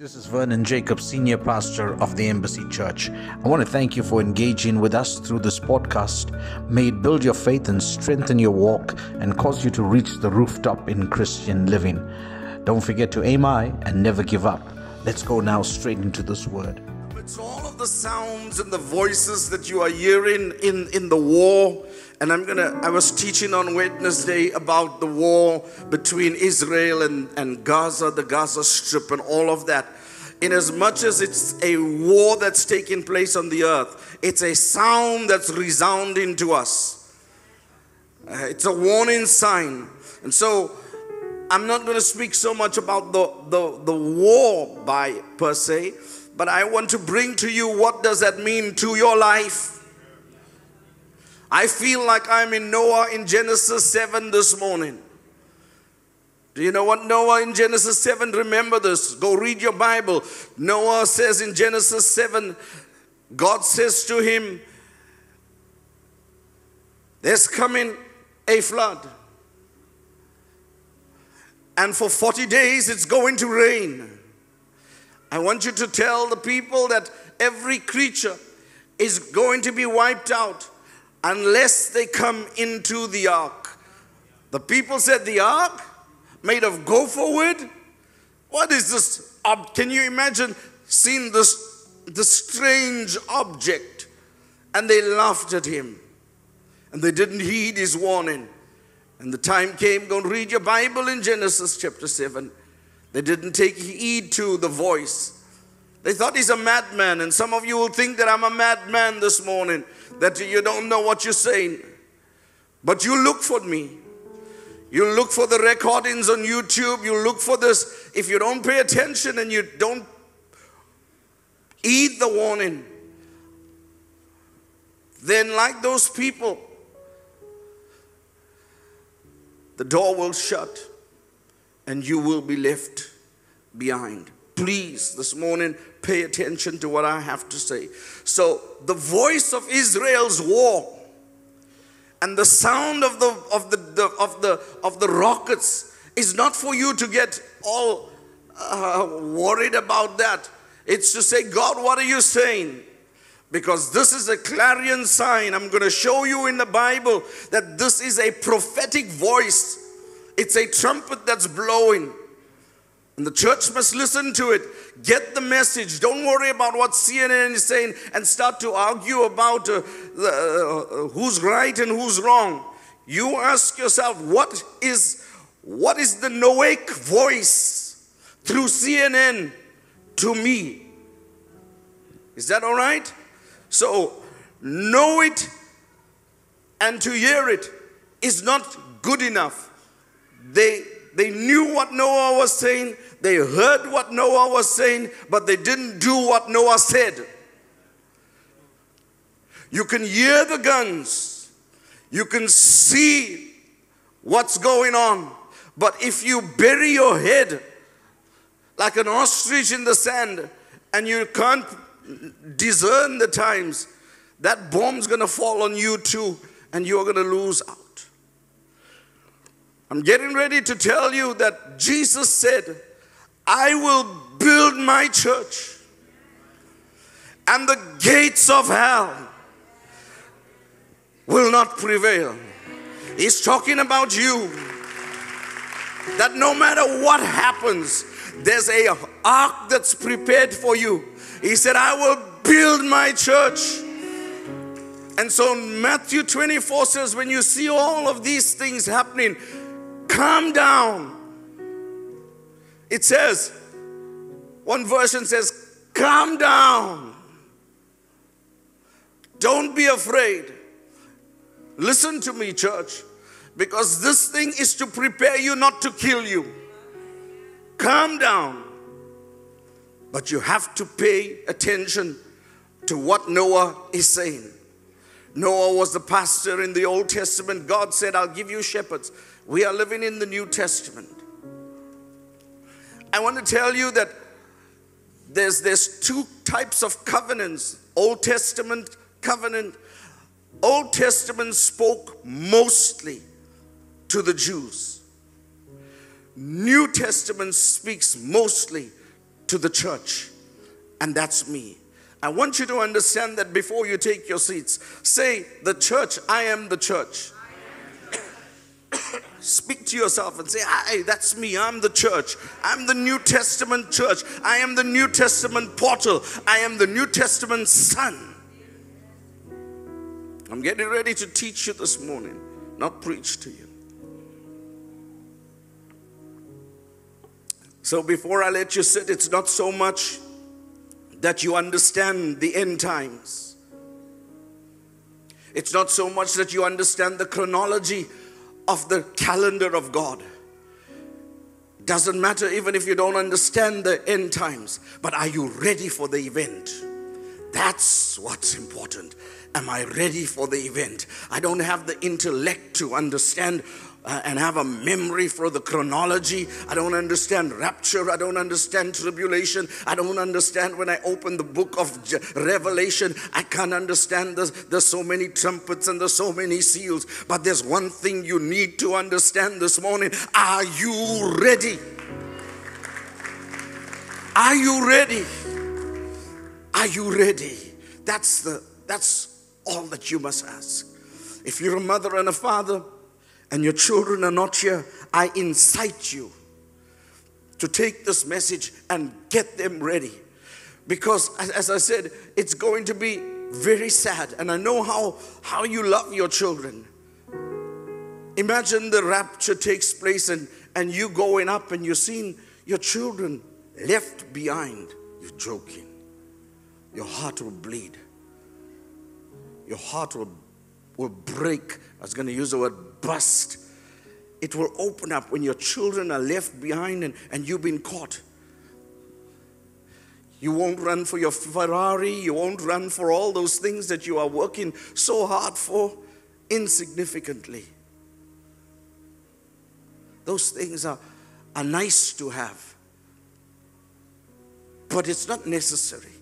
This is Vernon Jacob, Senior Pastor of the Embassy Church. I want to thank you for engaging with us through this podcast. May it build your faith and strengthen your walk and cause you to reach the rooftop in Christian living. Don't forget to aim high and never give up. Let's go now straight into this word. It's all of the sounds and the voices that you are hearing in, in the war. And I'm gonna, I was teaching on Wednesday about the war between Israel and, and Gaza, the Gaza Strip, and all of that. In as much as it's a war that's taking place on the earth, it's a sound that's resounding to us. Uh, it's a warning sign. And so I'm not going to speak so much about the, the, the war by per se, but I want to bring to you what does that mean to your life. I feel like I'm in Noah in Genesis 7 this morning. Do you know what Noah in Genesis 7? Remember this. Go read your Bible. Noah says in Genesis 7, God says to him, There's coming a flood. And for 40 days it's going to rain. I want you to tell the people that every creature is going to be wiped out unless they come into the ark. The people said, The ark made of gopher wood? What is this? Can you imagine seeing this, this strange object? And they laughed at him. And they didn't heed his warning. And the time came, go and read your Bible in Genesis chapter 7. They didn't take heed to the voice. They thought he's a madman, and some of you will think that I'm a madman this morning, that you don't know what you're saying. But you look for me. You look for the recordings on YouTube. You look for this. If you don't pay attention and you don't heed the warning, then, like those people, the door will shut and you will be left behind. Please, this morning, pay attention to what I have to say. So, the voice of Israel's war and the sound of the of the, the of the of the rockets is not for you to get all uh, worried about that. It's to say, God, what are you saying? Because this is a clarion sign. I'm going to show you in the Bible that this is a prophetic voice. It's a trumpet that's blowing. And the church must listen to it. Get the message. Don't worry about what CNN is saying and start to argue about uh, the, uh, who's right and who's wrong. You ask yourself, what is, what is the Noahic voice through CNN to me? Is that all right? So, know it and to hear it is not good enough. They, they knew what Noah was saying, they heard what Noah was saying, but they didn't do what Noah said. You can hear the guns, you can see what's going on, but if you bury your head like an ostrich in the sand and you can't discern the times, that bomb's gonna fall on you too, and you're gonna lose out. I'm getting ready to tell you that Jesus said, I will build my church, and the gates of hell will not prevail. He's talking about you. That no matter what happens, there's a ark that's prepared for you. He said, I will build my church. And so Matthew 24 says, when you see all of these things happening, calm down. It says, one version says, calm down. Don't be afraid. Listen to me, church, because this thing is to prepare you not to kill you. Calm down. But you have to pay attention to what Noah is saying. Noah was the pastor in the Old Testament. God said, I'll give you shepherds. We are living in the New Testament. I want to tell you that there's, there's two types of covenants Old Testament covenant. Old Testament spoke mostly to the Jews. New Testament speaks mostly to the church, and that's me. I want you to understand that before you take your seats. Say, The church, I am the church. Speak to yourself and say, Hi, that's me. I'm the church. I'm the New Testament church. I am the New Testament portal. I am the New Testament son. I'm getting ready to teach you this morning, not preach to you. So before I let you sit, it's not so much that you understand the end times. It's not so much that you understand the chronology of the calendar of God. Doesn't matter even if you don't understand the end times, but are you ready for the event? That's what's important. Am I ready for the event? I don't have the intellect to understand Uh, and have a memory for the chronology. I don't understand rapture. I don't understand tribulation. I don't understand when I open the book of Revelation. I can't understand there's, there's so many trumpets and there's so many seals. But there's one thing you need to understand this morning. Are you ready? Are you ready? Are you ready? That's the that's all that you must ask. If you're a mother and a father, and your children are not here, I incite you to take this message and get them ready. Because, as I said, it's going to be very sad. And I know how, how you love your children. Imagine the rapture takes place and, and you going up and you're seeing your children left behind. You're joking. Your heart will bleed. Your heart will, will break. I was going to use the word bust. It will open up when your children are left behind and, and you've been caught. You won't run for your Ferrari. You won't run for all those things that you are working so hard for insignificantly. Those things are, are nice to have, but it's not necessary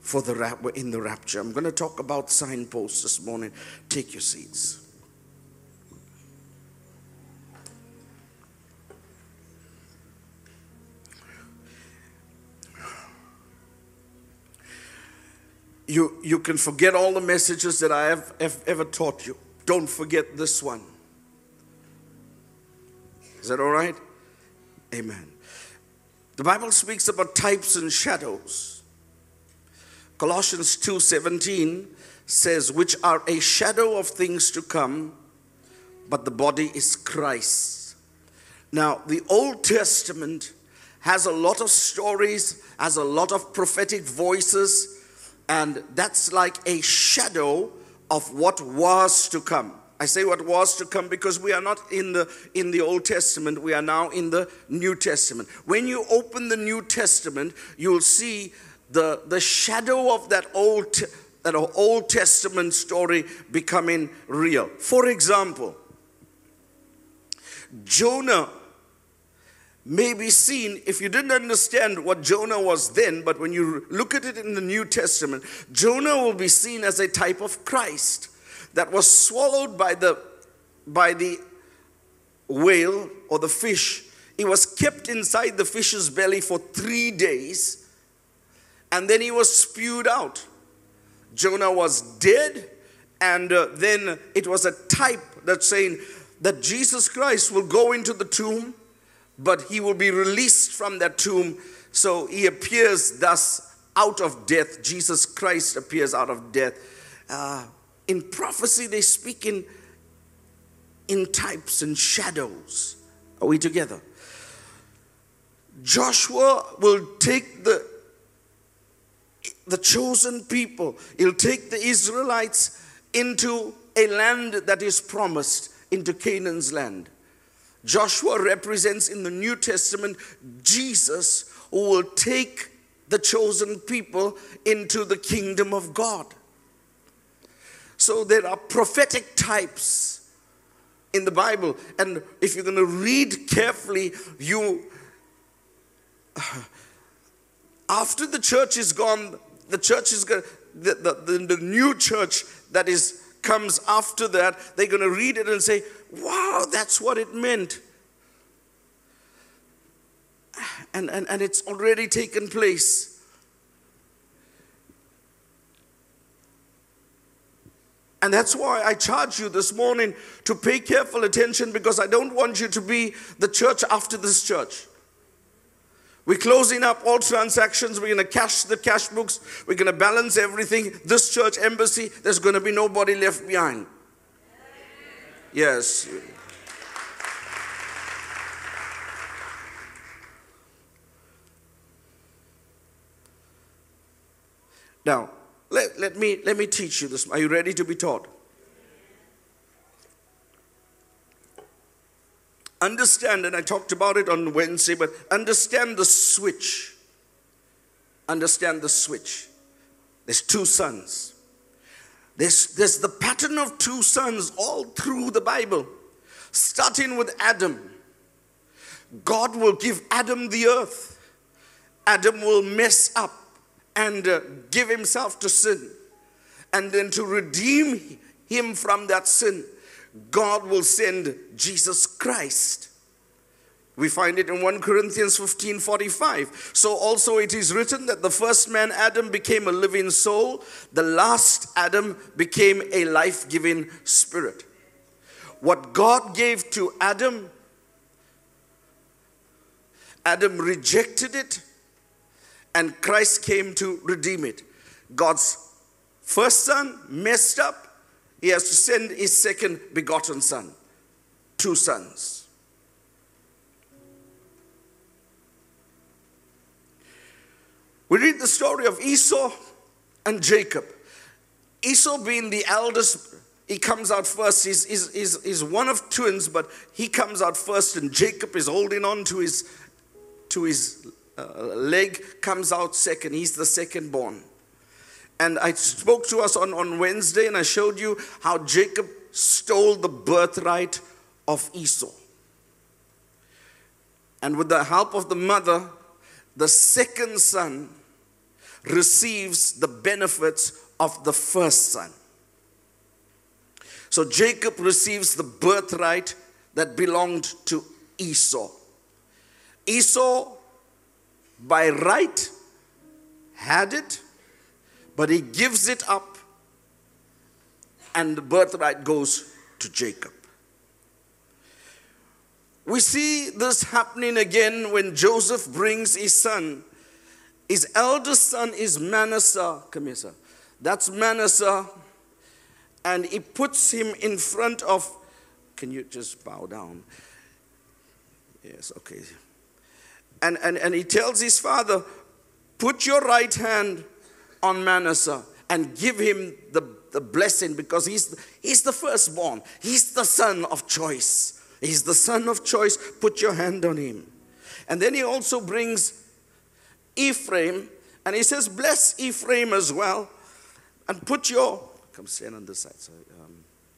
for the in the rapture. I'm going to talk about signposts this morning. Take your seats. You, you can forget all the messages that I have, have ever taught you. Don't forget this one. Is that all right? Amen. The Bible speaks about types and shadows. Colossians 2:17 says which are a shadow of things to come but the body is Christ. Now, the Old Testament has a lot of stories, has a lot of prophetic voices and that's like a shadow of what was to come. I say what was to come because we are not in the in the Old Testament, we are now in the New Testament. When you open the New Testament, you'll see the the shadow of that old that Old Testament story becoming real. For example, Jonah may be seen if you didn't understand what Jonah was then, but when you look at it in the New Testament, Jonah will be seen as a type of Christ that was swallowed by the by the whale or the fish. He was kept inside the fish's belly for 3 days and then he was spewed out. Jonah was dead and uh, then it was a type that's saying that Jesus Christ will go into the tomb but he will be released from that tomb. So he appears thus out of death. Jesus Christ appears out of death. Uh, in prophecy, they speak in, in types and shadows. Are we together? Joshua will take the, the chosen people, he'll take the Israelites into a land that is promised, into Canaan's land. Joshua represents in the New Testament Jesus who will take the chosen people into the kingdom of God. So there are prophetic types in the Bible, and if you're going to read carefully, you after the church is gone, the church is going the, the, the, the new church that is comes after that, they're going to read it and say, wow, that's what it meant. and, and, and it's already taken place. And that's why I charge you this morning to pay careful attention because I don't want you to be the church after this church. We're closing up all transactions. We're going to cash the cash books. We're going to balance everything. This church embassy, there's going to be nobody left behind. Yes. Now, let, let, me, let me teach you this. Are you ready to be taught? Understand, and I talked about it on Wednesday, but understand the switch. Understand the switch. There's two sons. There's, there's the pattern of two sons all through the Bible, starting with Adam. God will give Adam the earth. Adam will mess up and uh, give himself to sin. And then to redeem him from that sin, God will send Jesus Christ. We find it in 1 Corinthians 15 45. So also it is written that the first man, Adam, became a living soul, the last Adam became a life giving spirit. What God gave to Adam, Adam rejected it, and Christ came to redeem it. God's first son messed up, he has to send his second begotten son. Two sons. We read the story of Esau and Jacob. Esau being the eldest, he comes out first. He's, he's, he's, he's one of twins, but he comes out first, and Jacob is holding on to his, to his uh, leg, comes out second. He's the second born. And I spoke to us on, on Wednesday and I showed you how Jacob stole the birthright of Esau. And with the help of the mother, the second son receives the benefits of the first son. So Jacob receives the birthright that belonged to Esau. Esau, by right, had it but he gives it up, and the birthright goes to Jacob. We see this happening again when Joseph brings his son. His eldest son is Manasseh. Come here, sir. That's Manasseh. And he puts him in front of. Can you just bow down? Yes, okay. And, and, and he tells his father, Put your right hand on Manasseh and give him the, the blessing because he's, he's the firstborn. He's the son of choice. He's the son of choice. Put your hand on him. And then he also brings Ephraim and he says, Bless Ephraim as well. And put your, come stand on this side. So, um,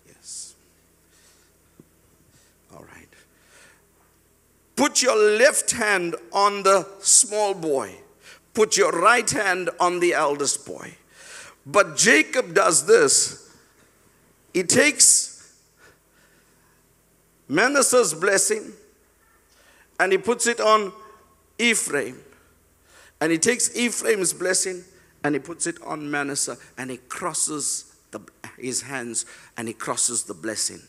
yes. All right. Put your left hand on the small boy Put your right hand on the eldest boy. But Jacob does this. He takes Manasseh's blessing and he puts it on Ephraim. And he takes Ephraim's blessing and he puts it on Manasseh and he crosses the, his hands and he crosses the blessing.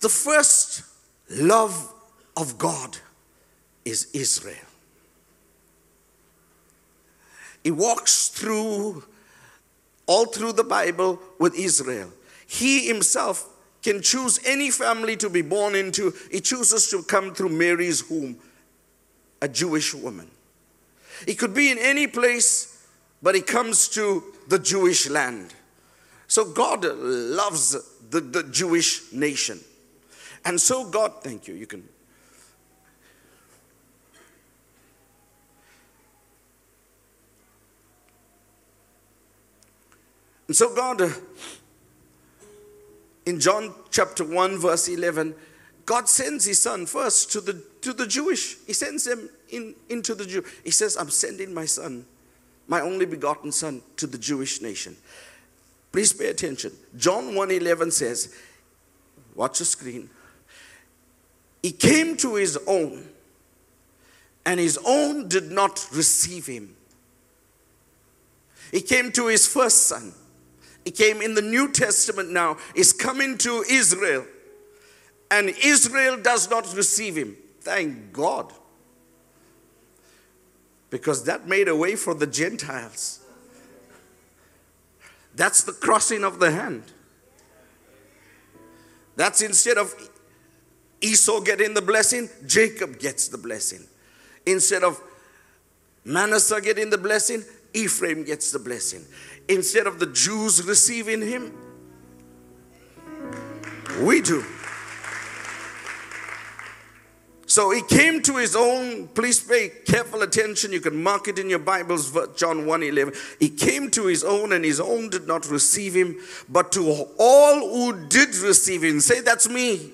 The first love of God is Israel. He walks through all through the Bible with Israel. He himself can choose any family to be born into. He chooses to come through Mary's womb, a Jewish woman. He could be in any place, but he comes to the Jewish land. So God loves the, the Jewish nation. And so God, thank you, you can. And so God, uh, in John chapter 1, verse 11, God sends his son first to the, to the Jewish. He sends him in, into the Jew. He says, I'm sending my son, my only begotten son, to the Jewish nation. Please pay attention. John 1 11 says, Watch the screen. He came to his own, and his own did not receive him. He came to his first son. He came in the New Testament now, He's coming to Israel, and Israel does not receive him. Thank God. Because that made a way for the Gentiles. That's the crossing of the hand. That's instead of Esau getting the blessing, Jacob gets the blessing. Instead of Manasseh getting the blessing, Ephraim gets the blessing. Instead of the Jews receiving him, we do. So he came to his own. Please pay careful attention. You can mark it in your Bibles, John 1 11. He came to his own, and his own did not receive him, but to all who did receive him. Say, That's me.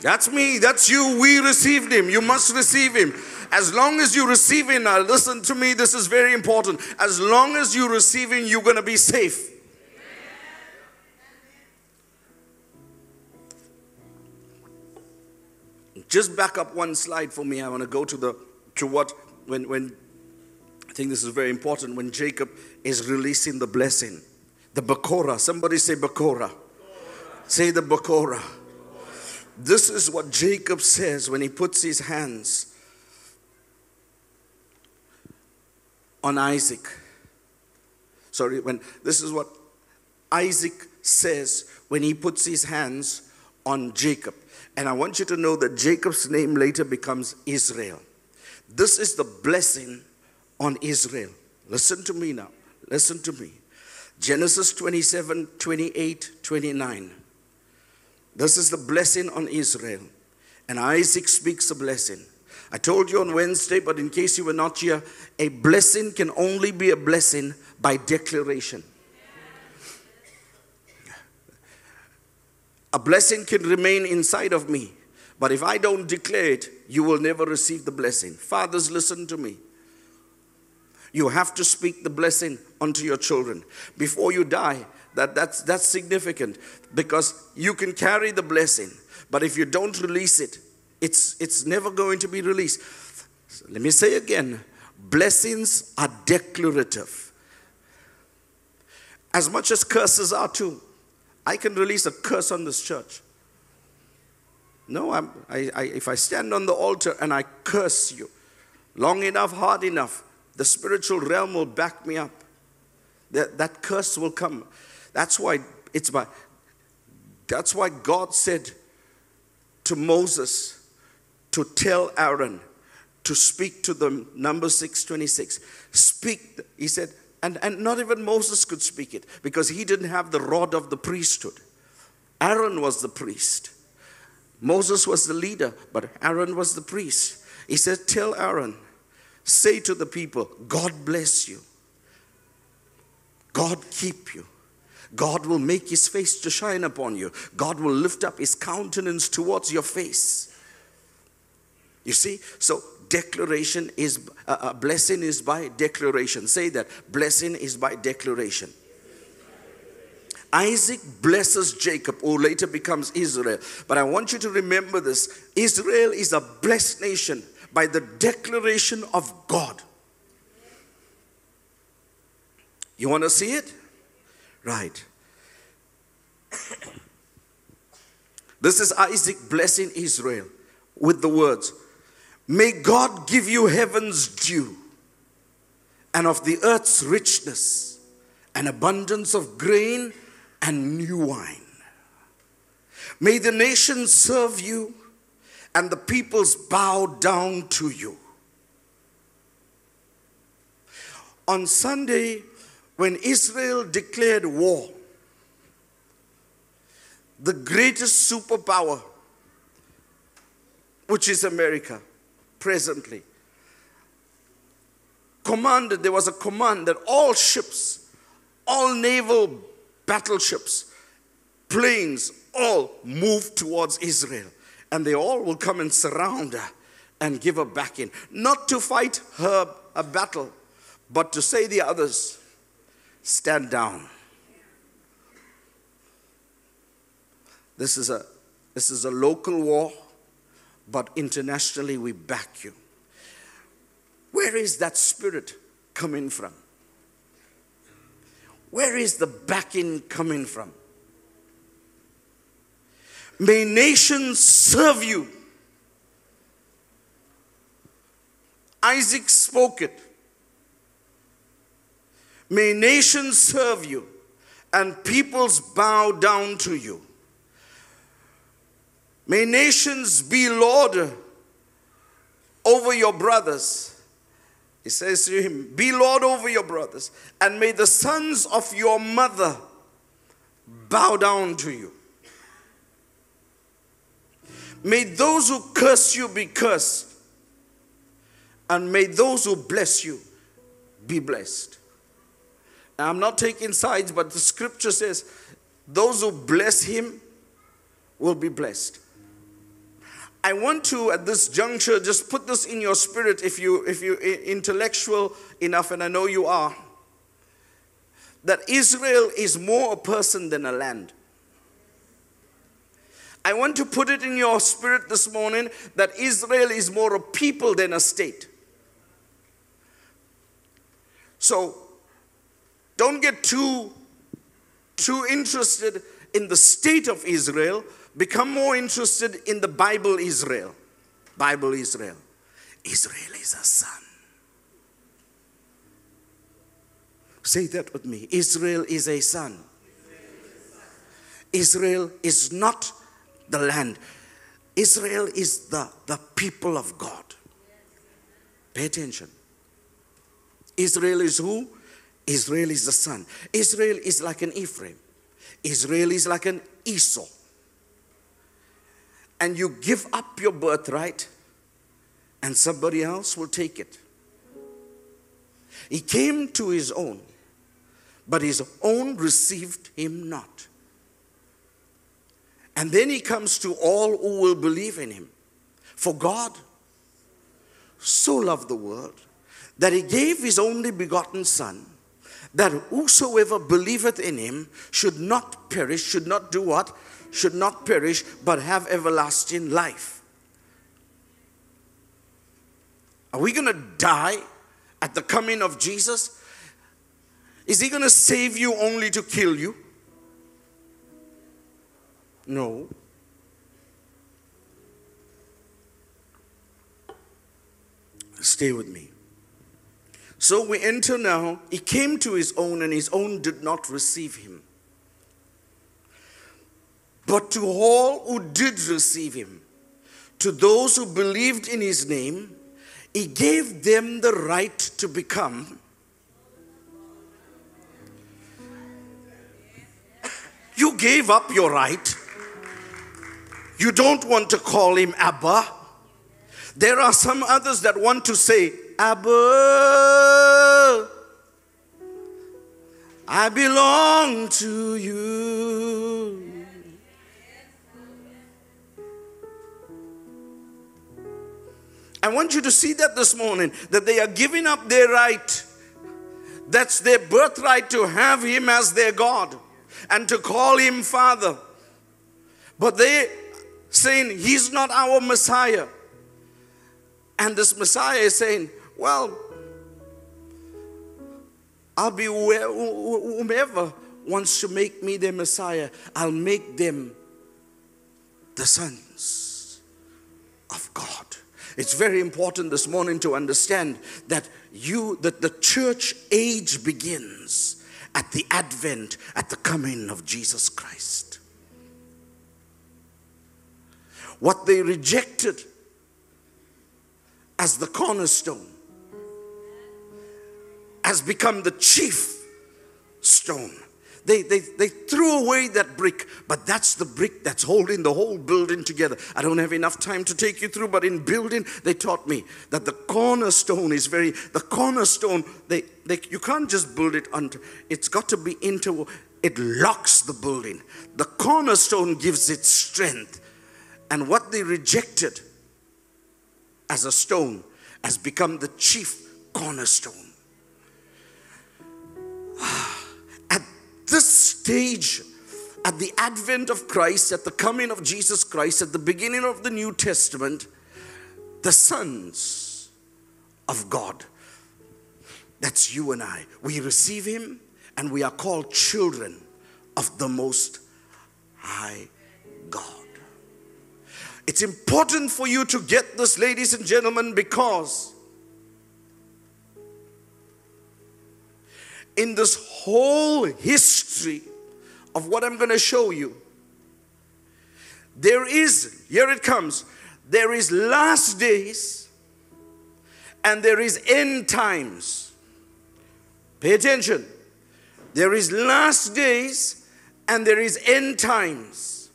That's me. That's you. We received him. You must receive him. As long as you receive him, now listen to me, this is very important. As long as you receive him, you're going to be safe. Just back up one slide for me. I want to go to the to what when when I think this is very important when Jacob is releasing the blessing. The Bakora. Somebody say Bakora. Say the Bakora. This is what Jacob says when he puts his hands on Isaac. Sorry, when this is what Isaac says when he puts his hands on Jacob. And I want you to know that Jacob's name later becomes Israel. This is the blessing on Israel. Listen to me now. Listen to me. Genesis 27, 28, 29. This is the blessing on Israel. And Isaac speaks a blessing. I told you on Wednesday, but in case you were not here, a blessing can only be a blessing by declaration. A blessing can remain inside of me, but if I don't declare it, you will never receive the blessing. Fathers, listen to me. You have to speak the blessing unto your children. Before you die, that, that's, that's significant because you can carry the blessing, but if you don't release it, it's, it's never going to be released. So let me say again blessings are declarative. As much as curses are too. I can release a curse on this church. No, I, I, if I stand on the altar and I curse you long enough, hard enough, the spiritual realm will back me up. That, that curse will come. That's why it's by, that's why God said to Moses to tell Aaron to speak to them, number 626. Speak, he said, and, and not even Moses could speak it because he didn't have the rod of the priesthood. Aaron was the priest. Moses was the leader, but Aaron was the priest. He said, Tell Aaron, say to the people, God bless you. God keep you. God will make his face to shine upon you. God will lift up his countenance towards your face. You see? So declaration is a uh, uh, blessing is by declaration. Say that blessing is by declaration. Isaac blesses Jacob, who later becomes Israel. But I want you to remember this Israel is a blessed nation by the declaration of God. You want to see it? Right. This is Isaac blessing Israel with the words May God give you heaven's dew and of the earth's richness, an abundance of grain and new wine. May the nations serve you and the peoples bow down to you. On Sunday, when Israel declared war, the greatest superpower, which is America, presently. Commanded, there was a command that all ships, all naval battleships, planes, all move towards Israel. And they all will come and surround her and give her back in. Not to fight her a battle, but to say the others, stand down. This is a, this is a local war, but internationally we back you. Where is that spirit coming from? Where is the backing coming from? May nations serve you. Isaac spoke it. May nations serve you and peoples bow down to you. May nations be Lord over your brothers. He says to him, Be Lord over your brothers, and may the sons of your mother bow down to you. May those who curse you be cursed, and may those who bless you be blessed. I'm not taking sides, but the scripture says, Those who bless him will be blessed. I want to at this juncture just put this in your spirit if you if you intellectual enough and I know you are that Israel is more a person than a land. I want to put it in your spirit this morning that Israel is more a people than a state. So don't get too too interested in the state of Israel become more interested in the Bible Israel. Bible Israel. Israel is a son. Say that with me. Israel is a son. Israel is not the land. Israel is the, the people of God. Pay attention. Israel is who? Israel is the son. Israel is like an Ephraim. Israel is like an Esau and you give up your birthright, and somebody else will take it. He came to his own, but his own received him not. And then he comes to all who will believe in him. For God so loved the world that he gave his only begotten Son, that whosoever believeth in him should not perish, should not do what? should not perish but have everlasting life. Are we going to die at the coming of Jesus? Is he going to save you only to kill you? No. Stay with me. So we enter now. He came to his own, and his own did not receive him. But to all who did receive him, to those who believed in his name, he gave them the right to become. You gave up your right. You don't want to call him Abba. There are some others that want to say, Abba, I belong to you. I want you to see that this morning that they are giving up their right. That's their birthright to have Him as their God and to call Him Father. But they saying He's not our Messiah. And this Messiah is saying, Well, I'll be whomever wants to make me their Messiah, I'll make them the sons of God. It's very important this morning to understand that you that the church age begins at the advent, at the coming of Jesus Christ. What they rejected as the cornerstone has become the chief stone. They, they, they threw away that brick, but that's the brick that's holding the whole building together. I don't have enough time to take you through, but in building, they taught me that the cornerstone is very, the cornerstone, they, they, you can't just build it under, it's got to be into, it locks the building. The cornerstone gives it strength. And what they rejected as a stone has become the chief cornerstone. This stage at the advent of Christ, at the coming of Jesus Christ, at the beginning of the New Testament, the sons of God. That's you and I. We receive Him and we are called children of the Most High God. It's important for you to get this, ladies and gentlemen, because in this whole history of what I'm going to show you, there is, here it comes, there is last days and there is end times. Pay attention. There is last days and there is end times.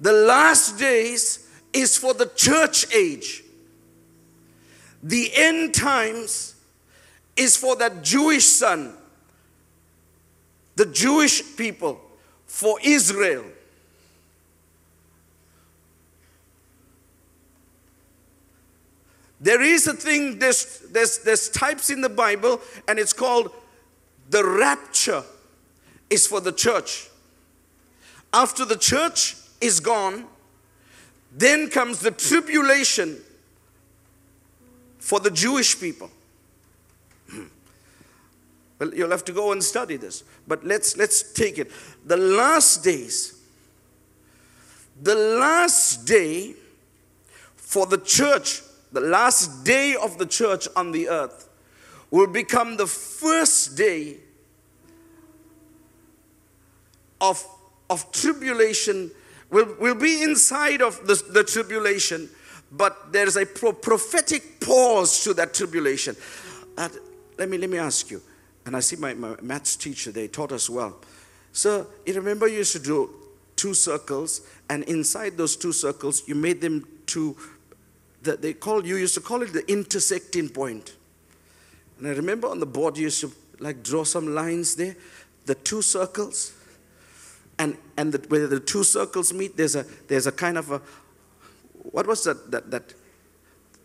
The last days is for the church age. The end times is for that Jewish son, the Jewish people, for Israel. There is a thing, there's, there's, there's types in the Bible, and it's called the rapture is for the church. After the church is gone, then comes the tribulation for the Jewish people. Well, you'll have to go and study this. But let's let's take it. The last days, the last day for the church, the last day of the church on the earth will become the first day of, of tribulation, will, will be inside of the, the tribulation, but there is a pro- prophetic pause to that tribulation. Uh, let, me, let me ask you, and I see my, my maths teacher, they taught us well. So, you remember you used to do two circles, and inside those two circles, you made them two, that they call, you used to call it the intersecting point. And I remember on the board, you used to like draw some lines there, the two circles. And, and the, where the two circles meet, there's a, there's a kind of a, what was that, that, that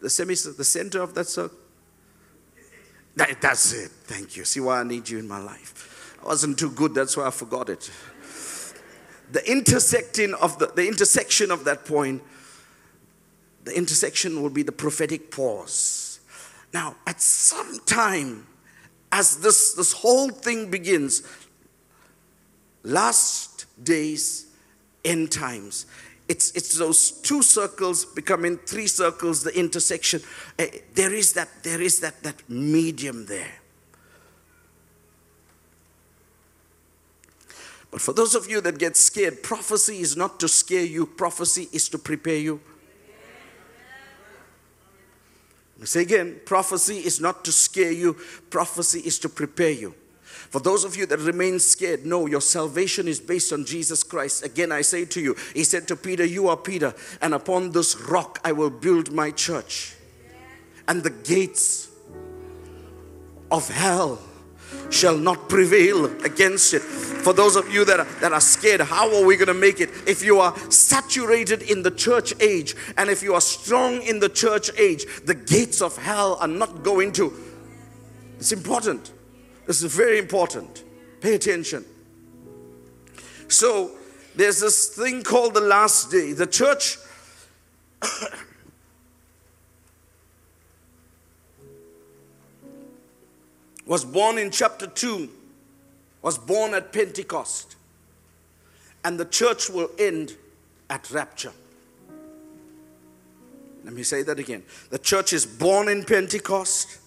the semi, the center of that circle? That, that's it. Thank you. See why I need you in my life. I wasn't too good, that's why I forgot it. The intersecting of the, the intersection of that point, the intersection will be the prophetic pause. Now, at some time, as this, this whole thing begins, last days, end times, it's, it's those two circles becoming three circles, the intersection. Uh, there is that, there is that, that medium there. But for those of you that get scared, prophecy is not to scare you, prophecy is to prepare you. Say again, prophecy is not to scare you, prophecy is to prepare you. For those of you that remain scared, no, your salvation is based on Jesus Christ. Again, I say to you, He said to Peter, You are Peter, and upon this rock I will build my church. And the gates of hell shall not prevail against it. For those of you that are, that are scared, how are we going to make it? If you are saturated in the church age and if you are strong in the church age, the gates of hell are not going to. It's important. This is very important. Pay attention. So, there's this thing called the last day. The church. was born in chapter 2, was born at Pentecost. And the church will end at rapture. Let me say that again. The church is born in Pentecost.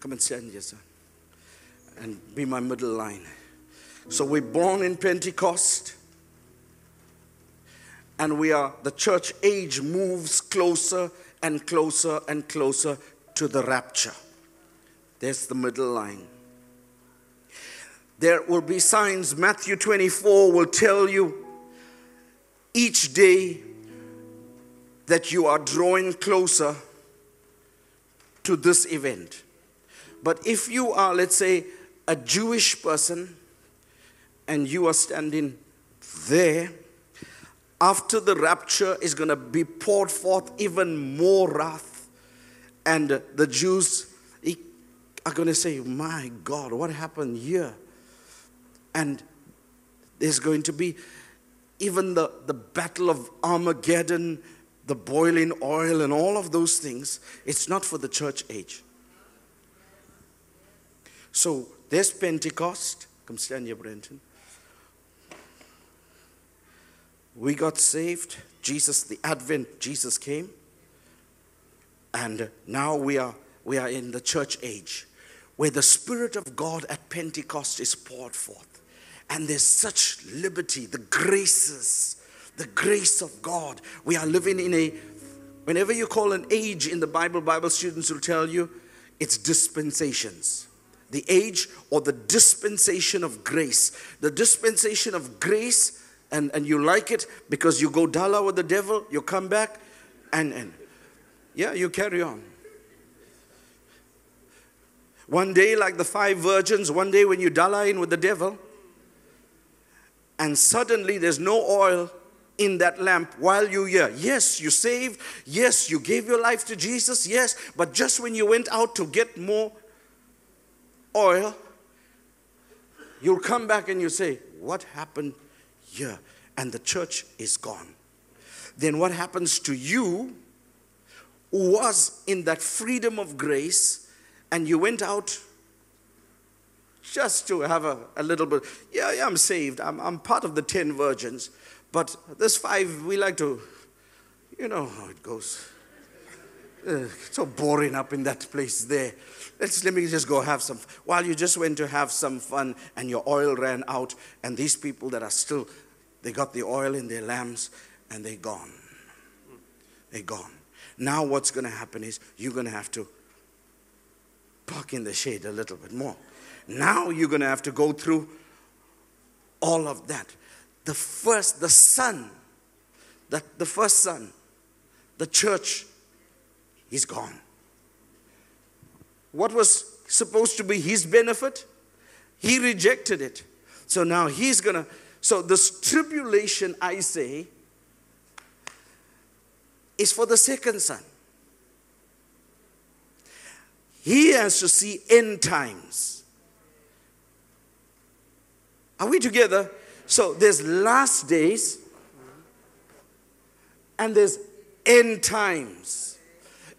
Come and stand here, son. And be my middle line. So we're born in Pentecost. And we are, the church age moves closer and closer and closer to the rapture. There's the middle line. There will be signs. Matthew 24 will tell you each day that you are drawing closer to this event. But if you are, let's say, a Jewish person and you are standing there, after the rapture is going to be poured forth even more wrath and the Jews are going to say, My God, what happened here? And there's going to be even the, the battle of Armageddon, the boiling oil, and all of those things. It's not for the church age. So this Pentecost. Come stand here, Brenton. We got saved. Jesus, the Advent, Jesus came. And now we are, we are in the church age where the Spirit of God at Pentecost is poured forth. And there's such liberty, the graces, the grace of God. We are living in a, whenever you call an age in the Bible, Bible students will tell you it's dispensations the age or the dispensation of grace. The dispensation of grace, and, and you like it because you go dala with the devil, you come back, and, and yeah, you carry on. One day, like the five virgins, one day when you dala in with the devil, and suddenly there's no oil in that lamp while you're here. Yes, you saved. Yes, you gave your life to Jesus. Yes, but just when you went out to get more oil, you'll come back and you say, What happened here? And the church is gone. Then what happens to you who was in that freedom of grace and you went out just to have a, a little bit? Yeah, yeah, I'm saved. I'm, I'm part of the 10 virgins. But this five, we like to, you know how it goes. Uh, so boring up in that place there. Let's, let me just go have some. While you just went to have some fun and your oil ran out, and these people that are still, they got the oil in their lamps and they're gone. They're gone. Now, what's going to happen is you're going to have to park in the shade a little bit more. Now, you're going to have to go through all of that. The first, the son, that the first son, the church, is gone. What was supposed to be his benefit? He rejected it. So now he's going to. So this tribulation, I say, is for the second son. He has to see end times. Are we together? So there's last days and there's end times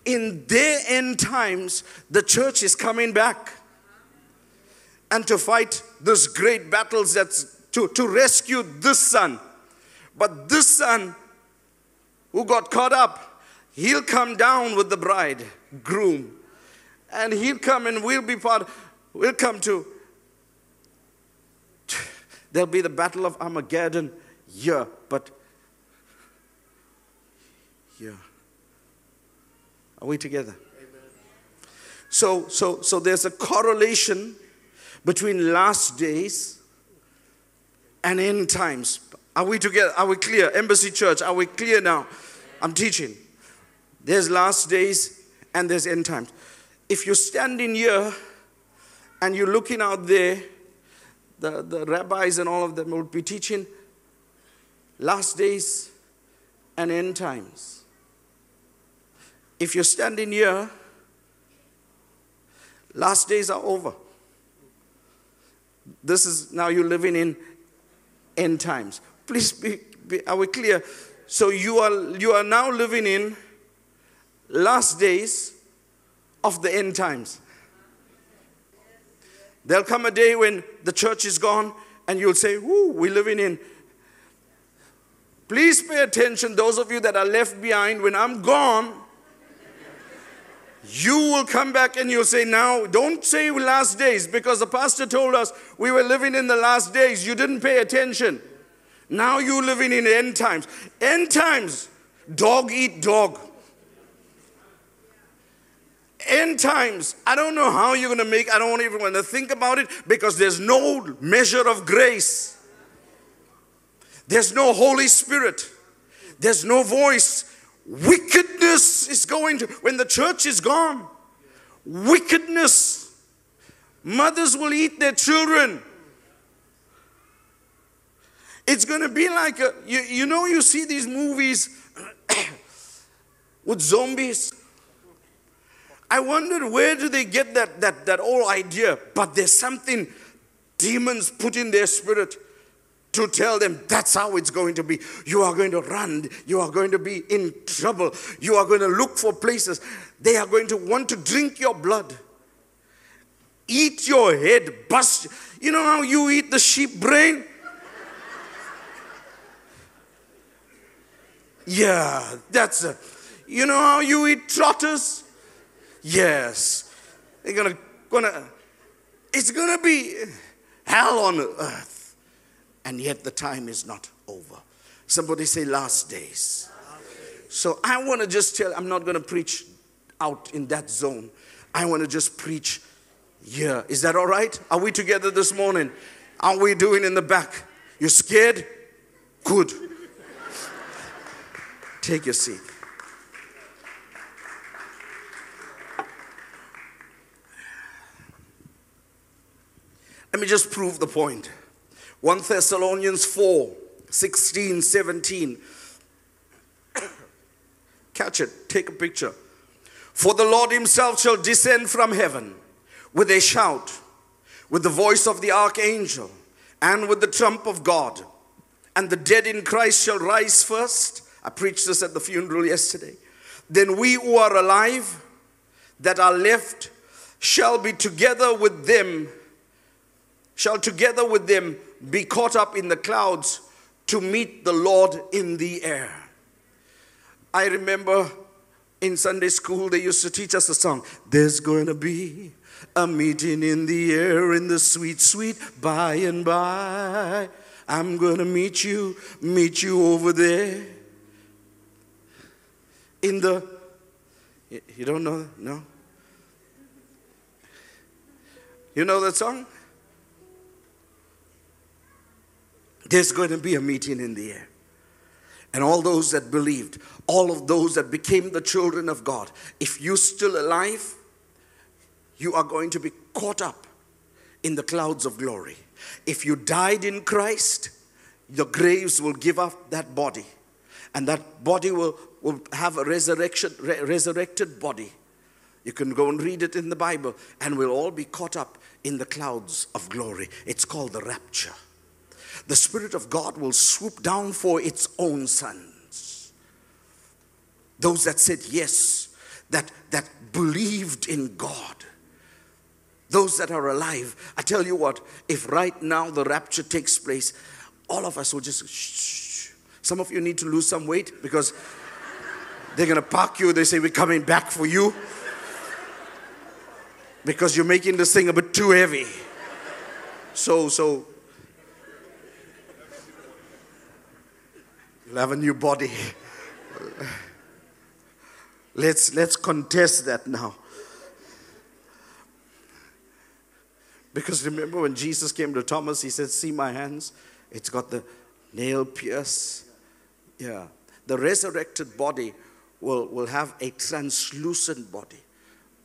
in their end times, the church is coming back and to fight those great battles that's to, to rescue this son. But this son who got caught up, he'll come down with the bride, groom, and he'll come and we'll be part, we'll come to, there'll be the battle of Armageddon yeah, but here. Are we together? So, so, so there's a correlation between last days and end times. Are we together? Are we clear? Embassy Church, are we clear now? I'm teaching. There's last days and there's end times. If you're standing here and you're looking out there, the, the rabbis and all of them will be teaching last days and end times. If you're standing here, last days are over. This is now you're living in end times. Please be, be are we clear? So you are you are now living in last days of the end times. There'll come a day when the church is gone and you'll say, Ooh, we're living in. Please pay attention, those of you that are left behind, when I'm gone, you will come back and you'll say, Now, don't say last days because the pastor told us we were living in the last days. You didn't pay attention. Now you're living in end times. End times, dog eat dog. End times, I don't know how you're going to make, I don't even want to think about it because there's no measure of grace. There's no Holy Spirit. There's no voice Wickedness is going to, when the church is gone, wickedness. Mothers will eat their children. It's going to be like a, you, you know, you see these movies with zombies. I wondered where do they get that, that, that old idea? But there's something demons put in their spirit to tell them that's how it's going to be. You are going to run. You are going to be in trouble. You are going to look for places. They are going to want to drink your blood, eat your head, bust. You know how you eat the sheep brain? Yeah, that's a. You know how you eat trotters? Yes. They're gonna, gonna, it's gonna be hell on earth. And yet the time is not over. Somebody say last days. So I want to just tell, I'm not going to preach out in that zone. I want to just preach here. Is that all right? Are we together this morning? Are we doing in the back? You scared? Good. Take your seat. Let me just prove the point. 1 Thessalonians 4 16, 17. Catch it, take a picture. For the Lord himself shall descend from heaven with a shout, with the voice of the archangel, and with the trump of God. And the dead in Christ shall rise first. I preached this at the funeral yesterday. Then we who are alive, that are left, shall be together with them, shall together with them be caught up in the clouds to meet the Lord in the air. I remember in Sunday school, they used to teach us a song. There's to be a meeting in the air in the sweet, sweet by and by. I'm to meet you, meet you over there. In the, you don't know? No? You know that song? There's going to be a meeting in the air. And all those that believed, all of those that became the children of God, if you're still alive, you are going to be caught up in the clouds of glory. If you died in Christ, your graves will give up that body, and that body will, will have a resurrection, re- resurrected body. You can go and read it in the Bible, and we'll all be caught up in the clouds of glory. It's called the rapture the Spirit of God will swoop down for its own sons. Those that said yes, that, that believed in God. Those that are alive. I tell you what, if right now the rapture takes place, all of us will just shh. Some of you need to lose some weight because they're going to park you. They say, We're coming back for you because you're making this thing a bit too heavy. So, so You'll have a new body. let's, let's contest that now. Because remember when Jesus came to Thomas, he said, See my hands? It's got the nail pierce. Yeah. The resurrected body will, will have a translucent body,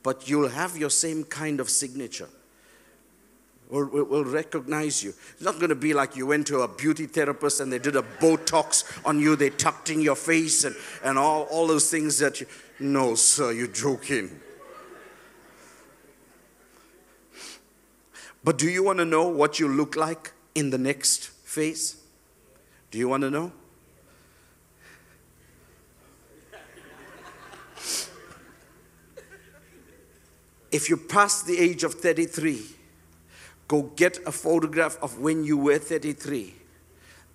but you'll have your same kind of signature will, will, recognize you. It's not going to be like you went to a beauty therapist and they did a Botox on you, they tucked in your face and, and all, all those things that you. No, sir, you're joking. But do you want to know what you look like in the next phase? Do you want to know? If you pass the age of 33, Go get a photograph of when you were 33.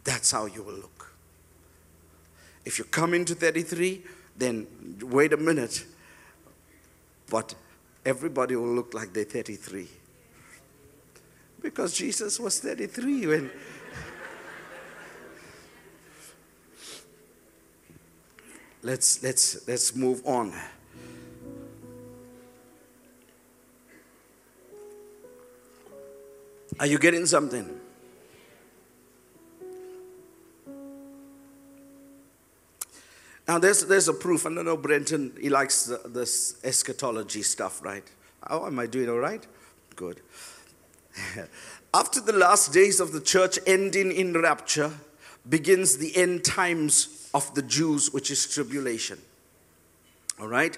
That's how you will look. If you come into 33, then wait a minute. But everybody will look like they're 33. Because Jesus was 33 when. let's, let's, let's move on. Are you getting something? Now, there's, there's a proof. I don't know, Brenton, he likes the, this eschatology stuff, right? How am I doing all right? Good. After the last days of the church ending in rapture, begins the end times of the Jews, which is tribulation. All right?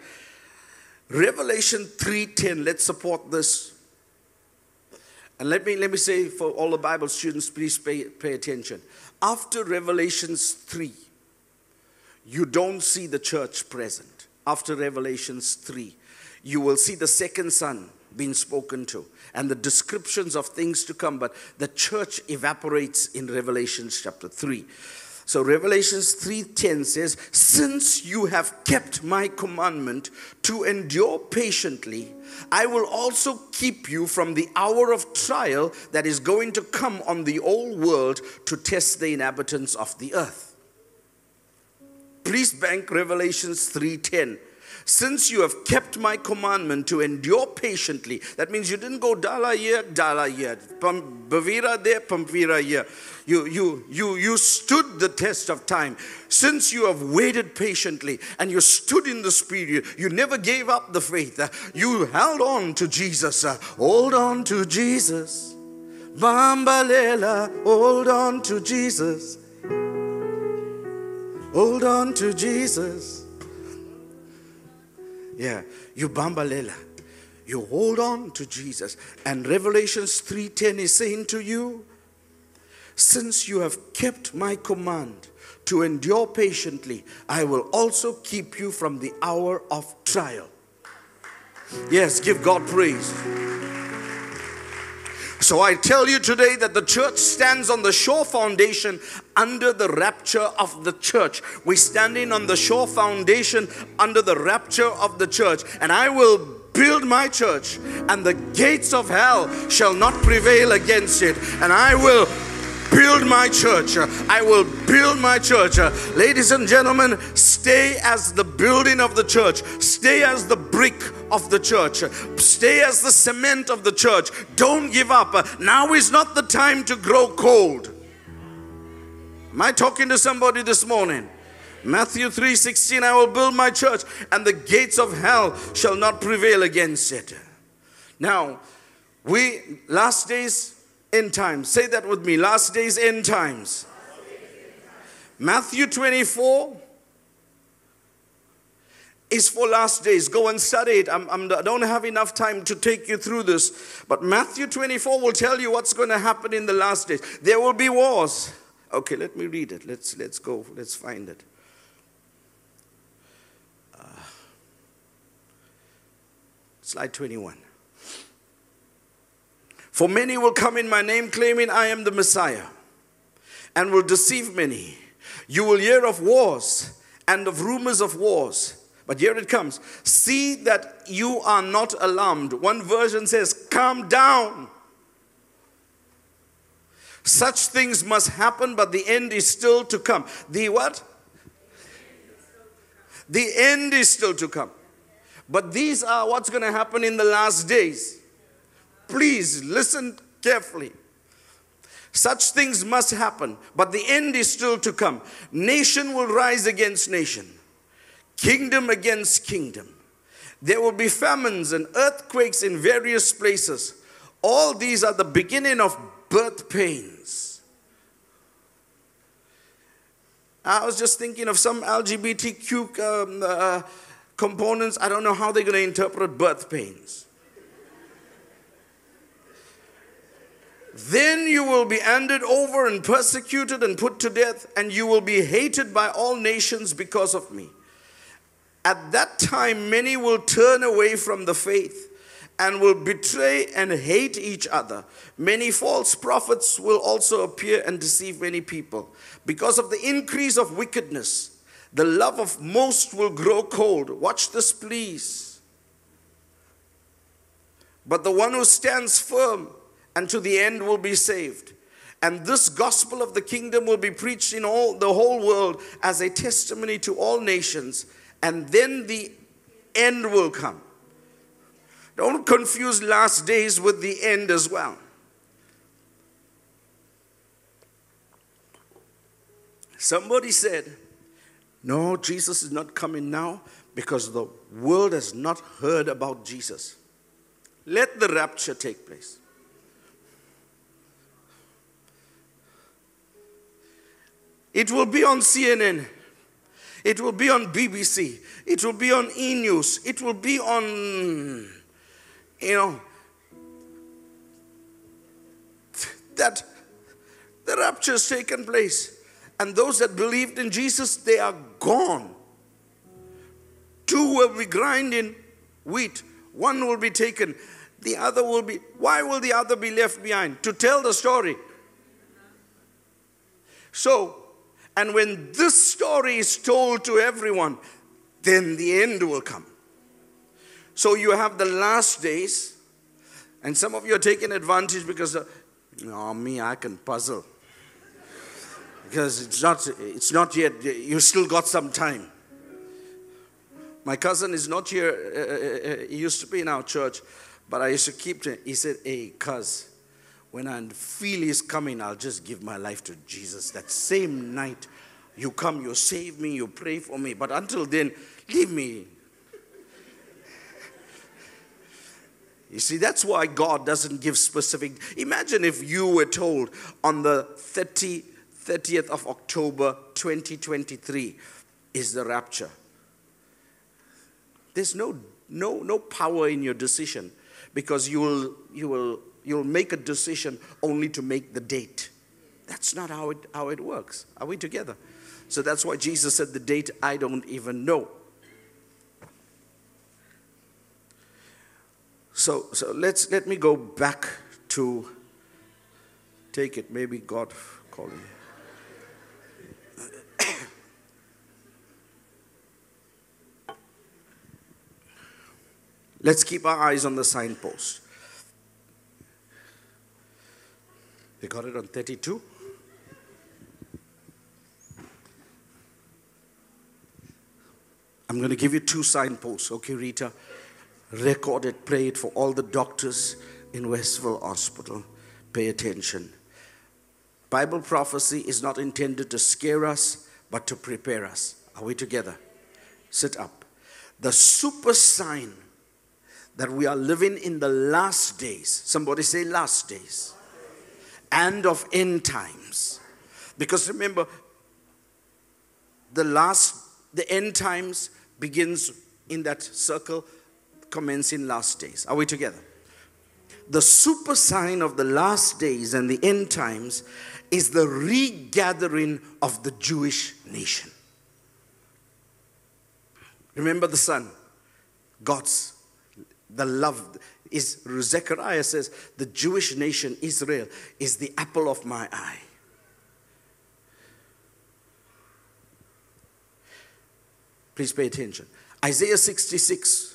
Revelation 3:10, let's support this And let me, let me say for all the Bible students, please pay, pay attention. After Revelations 3, you don't see the church present. After Revelations 3, you will see the second son being spoken to and the descriptions of things to come, but the church evaporates in Revelations chapter 3. So Revelations 3:10 says, "Since you have kept my commandment to endure patiently, I will also keep you from the hour of trial that is going to come on the whole world to test the inhabitants of the earth." Please bank Revelations 3:10 since you have kept my commandment to endure patiently, that means you didn't go Dala here, Dala here, Bavira there, Pampira here. You, you, you, you stood the test of time. Since you have waited patiently and you stood in the spirit, you never gave up the faith. You held on to Jesus. Hold on to Jesus. Bambalela, hold on to Jesus. Hold on to Jesus. Yeah, you bambalela. You hold on to Jesus. And Revelations 3:10 is saying to you, since you have kept my command to endure patiently, I will also keep you from the hour of trial. Yes, give God praise. So I tell you today that the church stands on the sure foundation under the rapture of the church. We're standing on the sure foundation under the rapture of the church. And I will build my church, and the gates of hell shall not prevail against it. And I will build my church. I will build my church. Ladies and gentlemen, stay as the building of the church. Stay as the brick of the church. Stay as the cement of the church. Don't give up. Now is not the time to grow cold. Am I talking to somebody this morning? Matthew 3:16 I will build my church and the gates of hell shall not prevail against it. Now, we last days end times. Say that with me. Last days, end times. Matthew 24 is for last days. Go and study it. I'm, I'm, I do not have enough time to take you through this. But Matthew 24 will tell you what's going to happen in the last days. There will be wars. Okay, let me read it. Let's, let's go. Let's find it. Uh, slide 21. For many will come in my name, claiming I am the Messiah, and will deceive many. You will hear of wars and of rumors of wars. But here it comes. See that you are not alarmed. One version says, Calm down. Such things must happen, but the end is still to come. The what? The end is still to come. But these are what's going to happen in the last days. Please listen carefully. Such things must happen, but the end is still to come. Nation will rise against nation, kingdom against kingdom. There will be famines and earthquakes in various places. All these are the beginning of birth pains. I was just thinking of some LGBTQ um, uh, components. I don't know how they're going to interpret birth pains. Then you will be handed over and persecuted and put to death, and you will be hated by all nations because of me. At that time, many will turn away from the faith and will betray and hate each other. Many false prophets will also appear and deceive many people. Because of the increase of wickedness, the love of most will grow cold. Watch this, please. But the one who stands firm and to the end will be saved. And this gospel of the kingdom will be preached in all the whole world as a testimony to all nations, and then the end will come. Don't confuse last days with the end as well. Somebody said, No, Jesus is not coming now because the world has not heard about Jesus. Let the rapture take place. It will be on CNN. It will be on BBC. It will be on E News. It will be on, you know, that the rapture has taken place. And those that believed in Jesus, they are gone. Two will be grinding wheat, one will be taken, the other will be. Why will the other be left behind? To tell the story. So, and when this story is told to everyone, then the end will come. So you have the last days, and some of you are taking advantage because, uh, me, I can puzzle. Because it's not, it's not yet, you still got some time. My cousin is not here, uh, uh, uh he used to be in our church, but I used to keep, to, he said, hey, cuz, when I feel he's coming, I'll just give my life to Jesus. That same night, you come, you save me, you pray for me. But until then, leave me. You see, that's why God doesn't give specific. Imagine if you were told on the 30, 30th of October 2023 is the rapture. There's no, no, no power in your decision because you will, you will, you'll make a decision only to make the date. That's not how it, how it works. Are we together? So that's why Jesus said, The date I don't even know. So, so let's let me go back to take it. Maybe God calling. Let's keep our eyes on the signpost. They got it on 32. I'm going to give you two signposts, okay, Rita? record it, play it for all the doctors in Westville Hospital. Pay attention. Bible prophecy is not intended to scare us, but to prepare us. Are we together? Sit up. The super sign that we are living in the last days, somebody say last days, and of end times. Because remember, the last, the end times begins in that circle commencing last days. Are we together? The super sign of the last days and the end times is the regathering of the Jewish nation. Remember the Son, God's, the love is, Zechariah says, the Jewish nation, Israel, is the apple of my eye. Please pay attention. Isaiah 66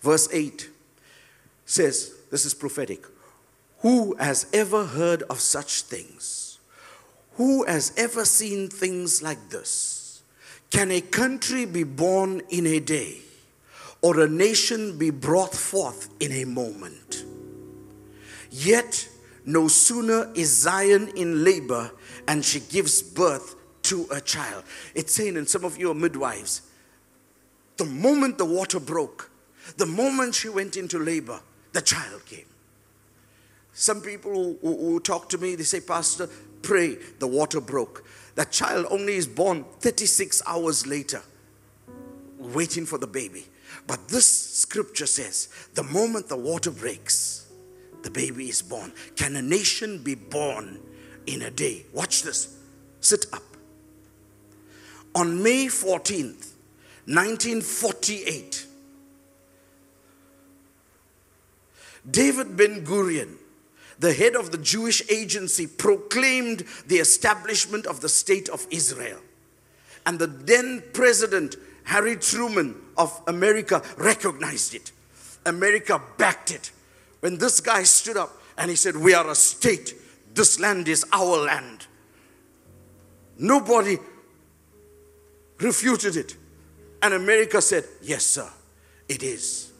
Verse 8 says, This is prophetic. Who has ever heard of such things? Who has ever seen things like this? Can a country be born in a day, or a nation be brought forth in a moment? Yet, no sooner is Zion in labor and she gives birth to a child. It's saying, and some of you are midwives, the moment the water broke, the moment she went into labor, the child came. Some people who, who, who talk to me, they say, Pastor, pray, the water broke. That child only is born 36 hours later, waiting for the baby. But this scripture says, the moment the water breaks, the baby is born. Can a nation be born in a day? Watch this. Sit up. On May 14th, 1948, David Ben Gurion, the head of the Jewish agency, proclaimed the establishment of the state of Israel. And the then president, Harry Truman of America, recognized it. America backed it. When this guy stood up and he said, We are a state, this land is our land. Nobody refuted it. And America said, Yes, sir, it is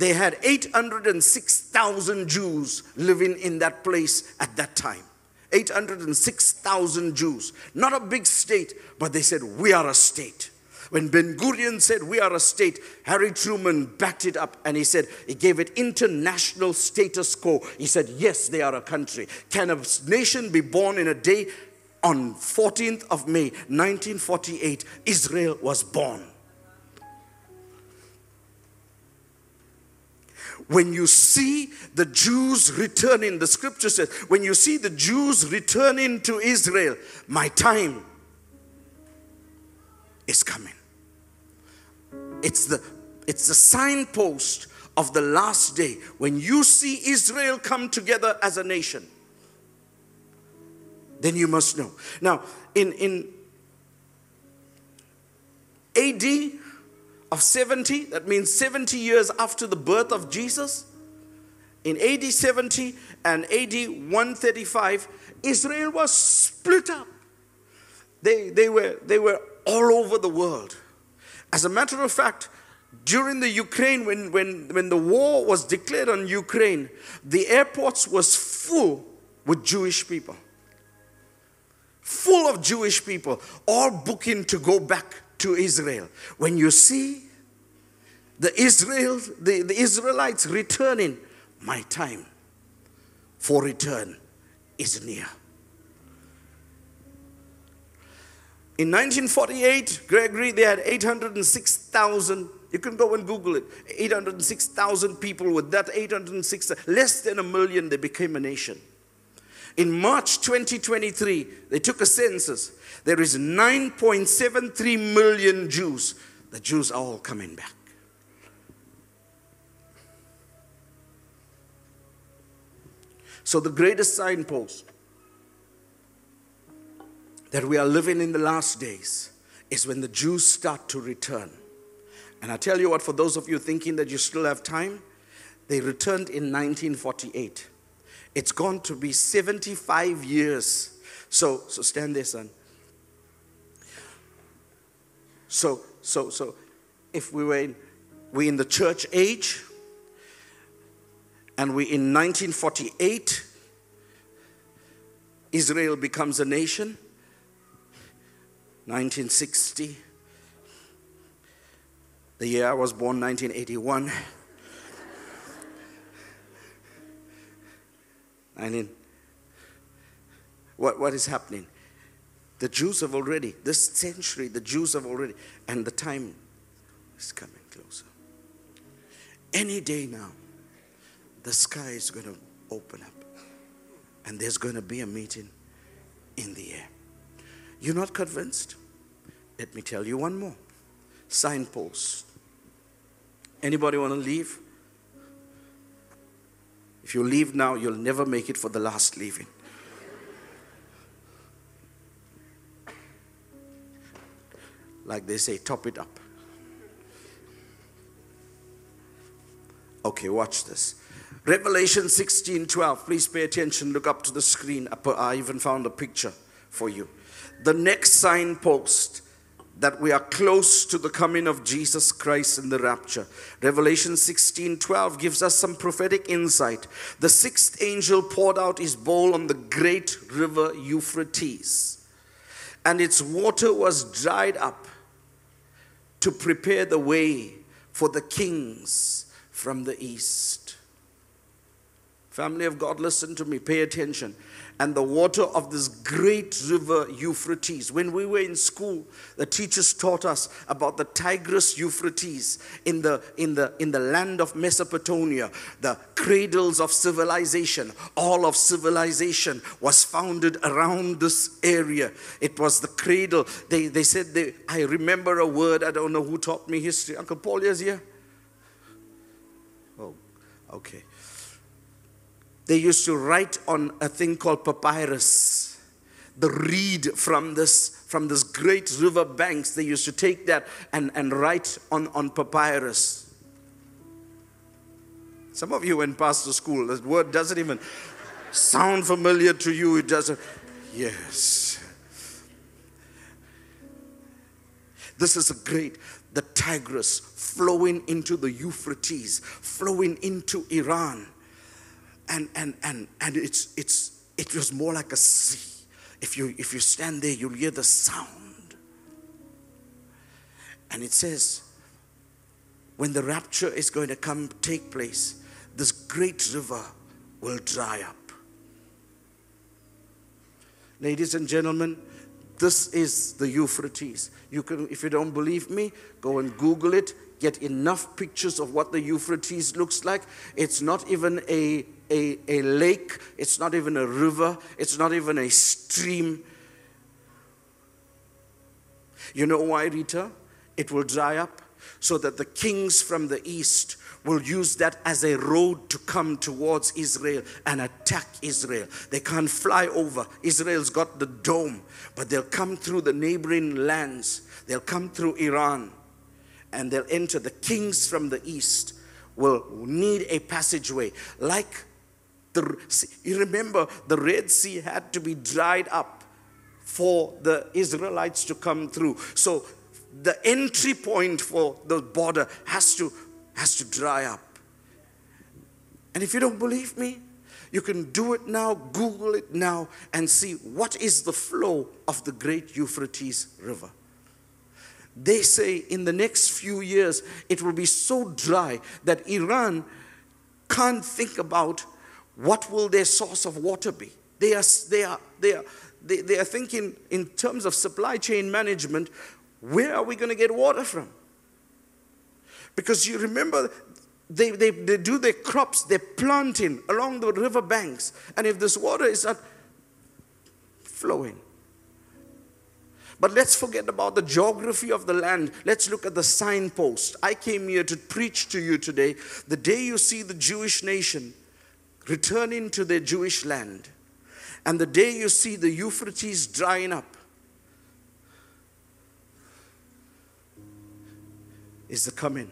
they had 806,000 Jews living in that place at that time. 806,000 Jews. Not a big state, but they said, We are a state. When Ben Gurion said, We are a state, Harry Truman backed it up and he said, He gave it international status quo. He said, Yes, they are a country. Can a nation be born in a day? On 14th of May, 1948, Israel was born. when you see the Jews returning, the scripture says, when you see the Jews returning to Israel, my time is coming. It's the it's the signpost of the last day when you see Israel come together as a nation. Then you must know. Now, in in AD of 70, that means 70 years after the birth of Jesus, in AD 70 and AD 135, Israel was split up. They, they, were, they were all over the world. As a matter of fact, during the Ukraine, when, when, when the war was declared on Ukraine, the airports was full with Jewish people. Full of Jewish people, all booking to go back to Israel. When you see the Israel, the, the Israelites returning, my time for return is near. In 1948, Gregory, they had 806,000. You can go and Google it. 806,000 people. With that 806, less than a million, they became a nation. In March 2023, they took a census. There is 9.73 million Jews. The Jews are all coming back. So, the greatest signpost that we are living in the last days is when the Jews start to return. And I tell you what, for those of you thinking that you still have time, they returned in 1948. It's going to be 75 years. So, so stand there, son. So, so, so, if we were in, we in the church age, and we in 1948, Israel becomes a nation. 1960. The year I was born, 1981. I mean, what, what is happening? The Jews have already, this century, the Jews have already, and the time is coming closer. Any day now, the sky is going to open up, and there's going to be a meeting in the air. You're not convinced? Let me tell you one more. Signpost. Anybody want to leave? If you leave now, you'll never make it for the last leaving. Like they say, top it up. Okay, watch this. Revelation 16 12. Please pay attention. Look up to the screen. I even found a picture for you. The next signpost that we are close to the coming of Jesus Christ in the rapture. Revelation 16 12 gives us some prophetic insight. The sixth angel poured out his bowl on the great river Euphrates, and its water was dried up to prepare the way for the kings from the east. Family of God, listen to me, pay attention and the water of this great river Euphrates. When we were in school, the teachers taught us about the Tigris Euphrates in the, in the, in the land of Mesopotamia, the cradles of civilization. All of civilization was founded around this area. It was the cradle. They, they said, they, I remember a word, I don't know who taught me history. Uncle Paul is here? Oh, okay they used to write on a thing called papyrus. The reed from this from this great river banks they used to take that and, and write on, on papyrus. Some of you went past the school the word doesn't even sound familiar to you it doesn't yes. This is a great the tigris flowing into the euphrates flowing into iran and and and and it's it's it was more like a sea. If you if you stand there, you'll hear the sound. And it says, when the rapture is going to come take place, this great river will dry up. Ladies and gentlemen, This is the Euphrates. You can, if you don't believe me, go and Google it. Get enough pictures of what the Euphrates looks like. It's not even a, a, a lake, it's not even a river, it's not even a stream. You know why, Rita? It will dry up so that the kings from the east will use that as a road to come towards Israel and attack Israel. They can't fly over. Israel's got the dome, but they'll come through the neighboring lands. They'll come through Iran and they'll enter. The kings from the east will need a passageway like the you remember the Red Sea had to be dried up for the Israelites to come through. So the entry point for the border has to has to dry up. And if you don't believe me, you can do it now, Google it now, and see what is the flow of the great Euphrates River. They say in the next few years it will be so dry that Iran can't think about what will their source of water be. They are, they are, they are, they, they are thinking in terms of supply chain management, where are we going to get water from? Because you remember, they, they, they do their crops, they're planting along the river banks. And if this water is not flowing, but let's forget about the geography of the land. Let's look at the signpost. I came here to preach to you today. The day you see the Jewish nation returning to their Jewish land, and the day you see the Euphrates drying up, is the coming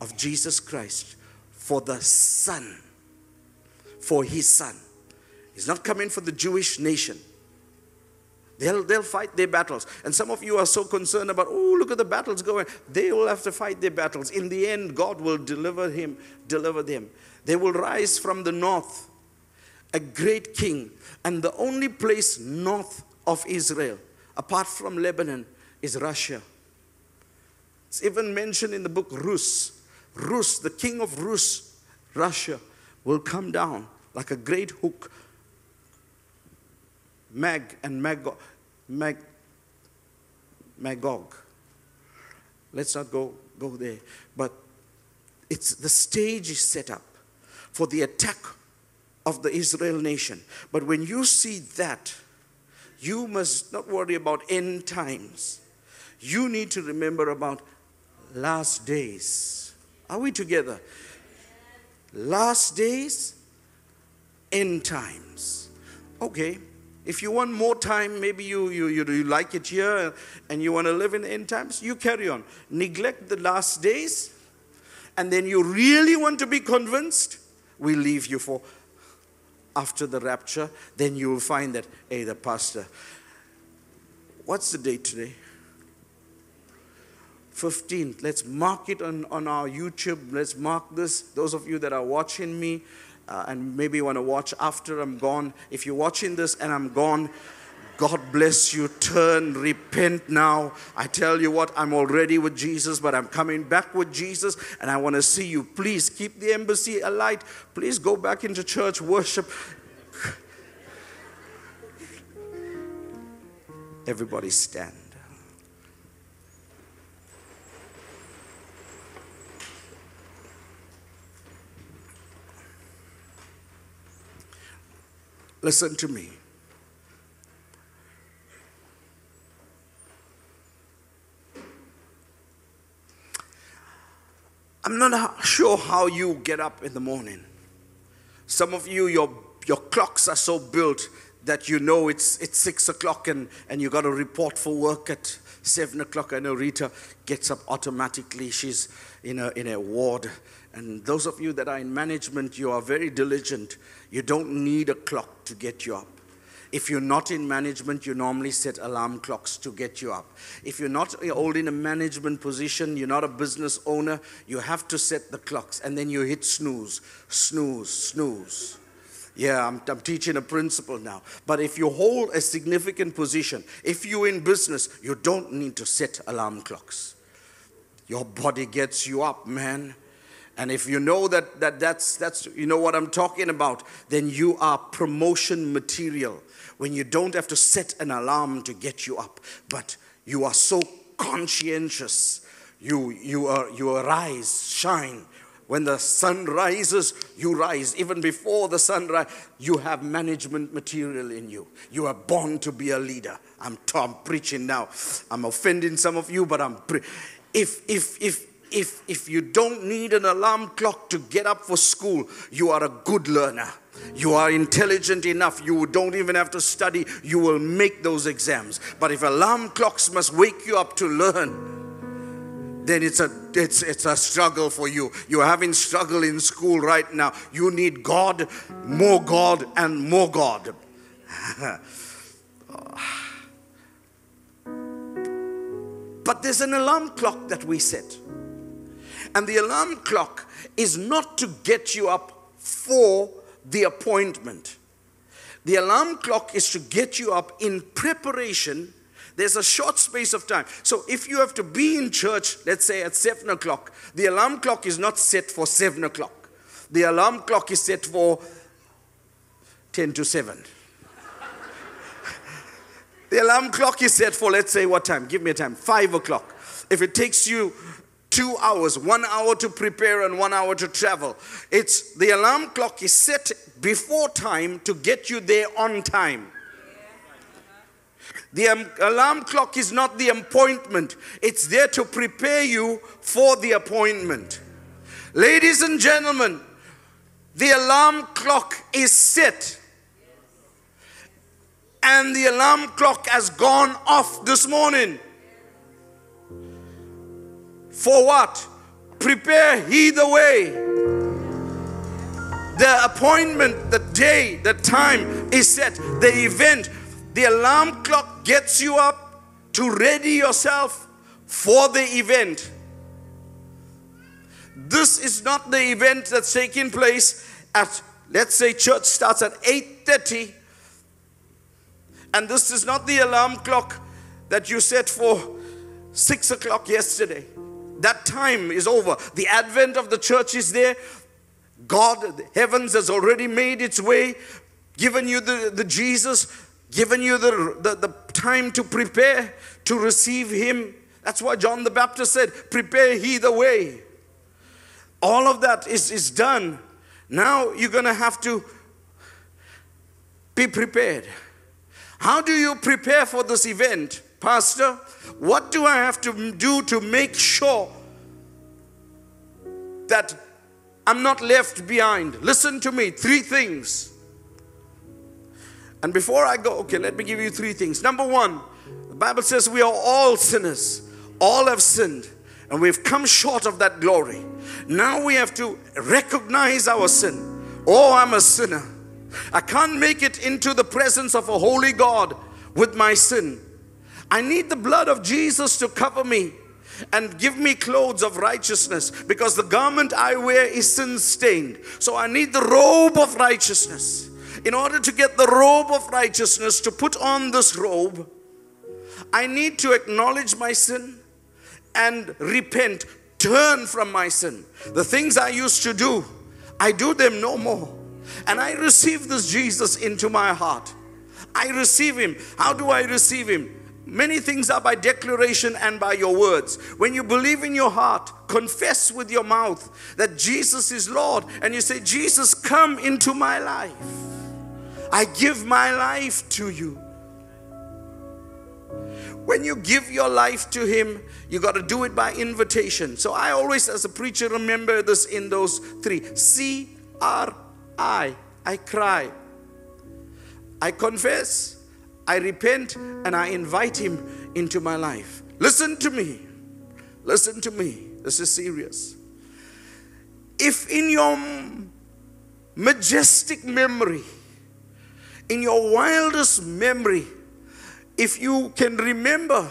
of Jesus Christ for the Son, for His Son. He's not coming for the Jewish nation. They'll, they'll fight their battles. And some of you are so concerned about, oh, look at the battles going. They will have to fight their battles. In the end, God will deliver him, deliver them. They will rise from the north, a great king. And the only place north of Israel, apart from Lebanon, is Russia. It's even mentioned in the book Rus. Rus, the king of Rus, Russia, will come down like a great hook. Mag and Magog. Mag, Magog. Let's not go, go there. But it's the stage is set up for the attack of the Israel nation. But when you see that, you must not worry about end times. You need to remember about last days are we together? Last days, end times. Okay. If you want more time, maybe you, you, you, you like it here and you want to live in end times, you carry on. Neglect the last days, and then you really want to be convinced, we leave you for after the rapture. Then you will find that, hey, the pastor, what's the date today? 15th. Let's mark it on, on our YouTube. Let's mark this. Those of you that are watching me uh, and maybe want to watch after I'm gone, if you're watching this and I'm gone, God bless you. Turn, repent now. I tell you what, I'm already with Jesus, but I'm coming back with Jesus and I want to see you. Please keep the embassy alight. Please go back into church worship. Everybody stand. Listen to me. I'm not sure how you get up in the morning. Some of you, your, your clocks are so built that you know it's, it's six o'clock and, and you got to report for work at seven o'clock. I know Rita gets up automatically. She's in a, in a ward and those of you that are in management, you are very diligent. You don't need a clock to get you up. If you're not in management, you normally set alarm clocks to get you up. If you're not holding a management position, you're not a business owner, you have to set the clocks and then you hit snooze, snooze, snooze. Yeah, I'm, I'm, teaching a principle now. But if you hold a significant position, if you're in business, you don't need to set alarm clocks. Your body gets you up, man And if you know that, that that's, that's, you know what I'm talking about, then you are promotion material. When you don't have to set an alarm to get you up, but you are so conscientious. You, you, are, you arise, shine. When the sun rises, you rise. Even before the sun rises, you have management material in you. You are born to be a leader. I'm, I'm preaching now. I'm offending some of you, but I'm. Pre- if, if, if, if, if you don't need an alarm clock to get up for school, you are a good learner. You are intelligent enough. You don't even have to study. You will make those exams. But if alarm clocks must wake you up to learn, then it's a it's it's a struggle for you. You're having struggle in school right now. You need God, more God, and more God. but there's an alarm clock that we set. And the alarm clock is not to get you up for the appointment. The alarm clock is to get you up in preparation. There's a short space of time. So if you have to be in church, let's say at 7 o'clock, the alarm clock is not set for 7 o'clock. The alarm clock is set for 10 to 7. the alarm clock is set for, let's say, what time? Give me a time. 5 o'clock. If it takes you two hours, one hour to prepare and one hour to travel. It's the alarm clock is set before time to get you there on time. The um, alarm clock is not the appointment, it's there to prepare you for the appointment. Ladies and gentlemen, the alarm clock is set. And the alarm clock has gone off this morning. For what? Prepare he the way. The appointment, the day, the time is set. The event, the alarm clock gets you up to ready yourself for the event. This is not the event that's taking place at let's say church starts at 8:30 and this is not the alarm clock that you set for 6 o'clock yesterday that time is over. The advent of the church is there. God, heavens has already made its way, given you the, the Jesus, given you the, the, the time to prepare to receive Him. That's why John the Baptist said, Prepare he the way. All of that is, is done. Now you're going to have to be prepared. How do you prepare for this event, Pastor? What do I have to do to make sure that I'm not left behind? Listen to me, three things. And before I go, okay, let me give you three things. Number one, the Bible says we are all sinners, all have sinned, and we've come short of that glory. Now we have to recognize our sin. Oh, I'm a sinner. I can't make it into the presence of a holy God with my sin. I need the blood of Jesus to cover me and give me clothes of righteousness because the garment I wear is sin stained. So I need the robe of righteousness. In order to get the robe of righteousness, to put on this robe, I need to acknowledge my sin and repent, turn from my sin. The things I used to do, I do them no more. And I receive this Jesus into my heart. I receive him. How do I receive him? Many things are by declaration and by your words. When you believe in your heart, confess with your mouth that Jesus is Lord, and you say, Jesus, come into my life. I give my life to you. When you give your life to Him, you got to do it by invitation. So I always, as a preacher, remember this in those three C R I. I cry. I confess. I repent and I invite Him into my life. Listen to me. Listen to me. This is serious. If in your majestic memory, in your wildest memory, if you can remember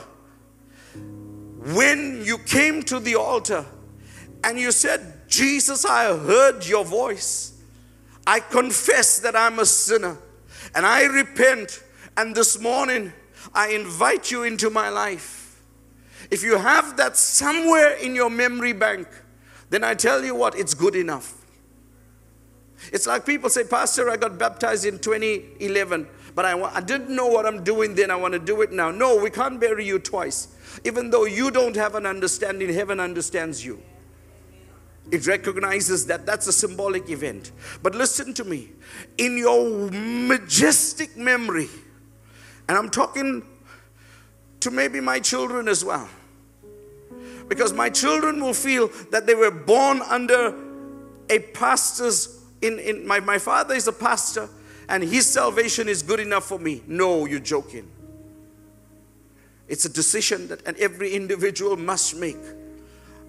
when you came to the altar and you said, Jesus, I heard your voice. I confess that I'm a sinner and I repent and this morning, I invite you into my life. If you have that somewhere in your memory bank, then I tell you what, it's good enough. It's like people say, Pastor, I got baptized in 2011, but I, I didn't know what I'm doing then. I want to do it now. No, we can't bury you twice. Even though you don't have an understanding, heaven understands you. It recognizes that that's a symbolic event. But listen to me. In your majestic memory, and I'm talking to maybe my children as well, because my children will feel that they were born under a pastor's. In, in my, my father is a pastor, and his salvation is good enough for me. No, you're joking. It's a decision that every individual must make.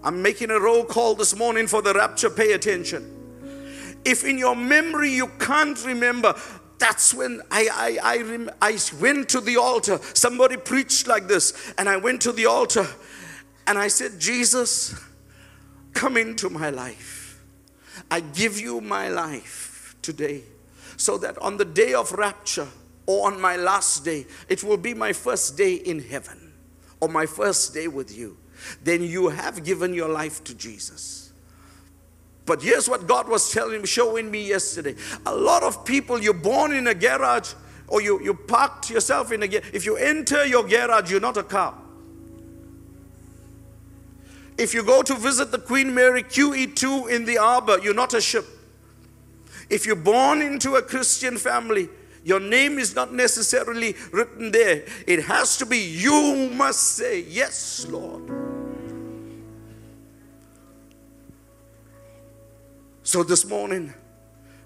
I'm making a roll call this morning for the rapture. Pay attention. If in your memory you can't remember, that's when I, I, I, I went to the altar. Somebody preached like this, and I went to the altar and I said, Jesus, come into my life. I give you my life today so that on the day of rapture or on my last day, it will be my first day in heaven or my first day with you then you have given your life to Jesus. But here's what God was telling me, showing me yesterday. A lot of people, you're born in a garage or you, you parked yourself in a garage. If you enter your garage, you're not a car. If you go to visit the Queen Mary QE2 in the Arbor, you're not a ship. If you're born into a Christian family, your name is not necessarily written there. It has to be you must say, Yes, Lord. So this morning,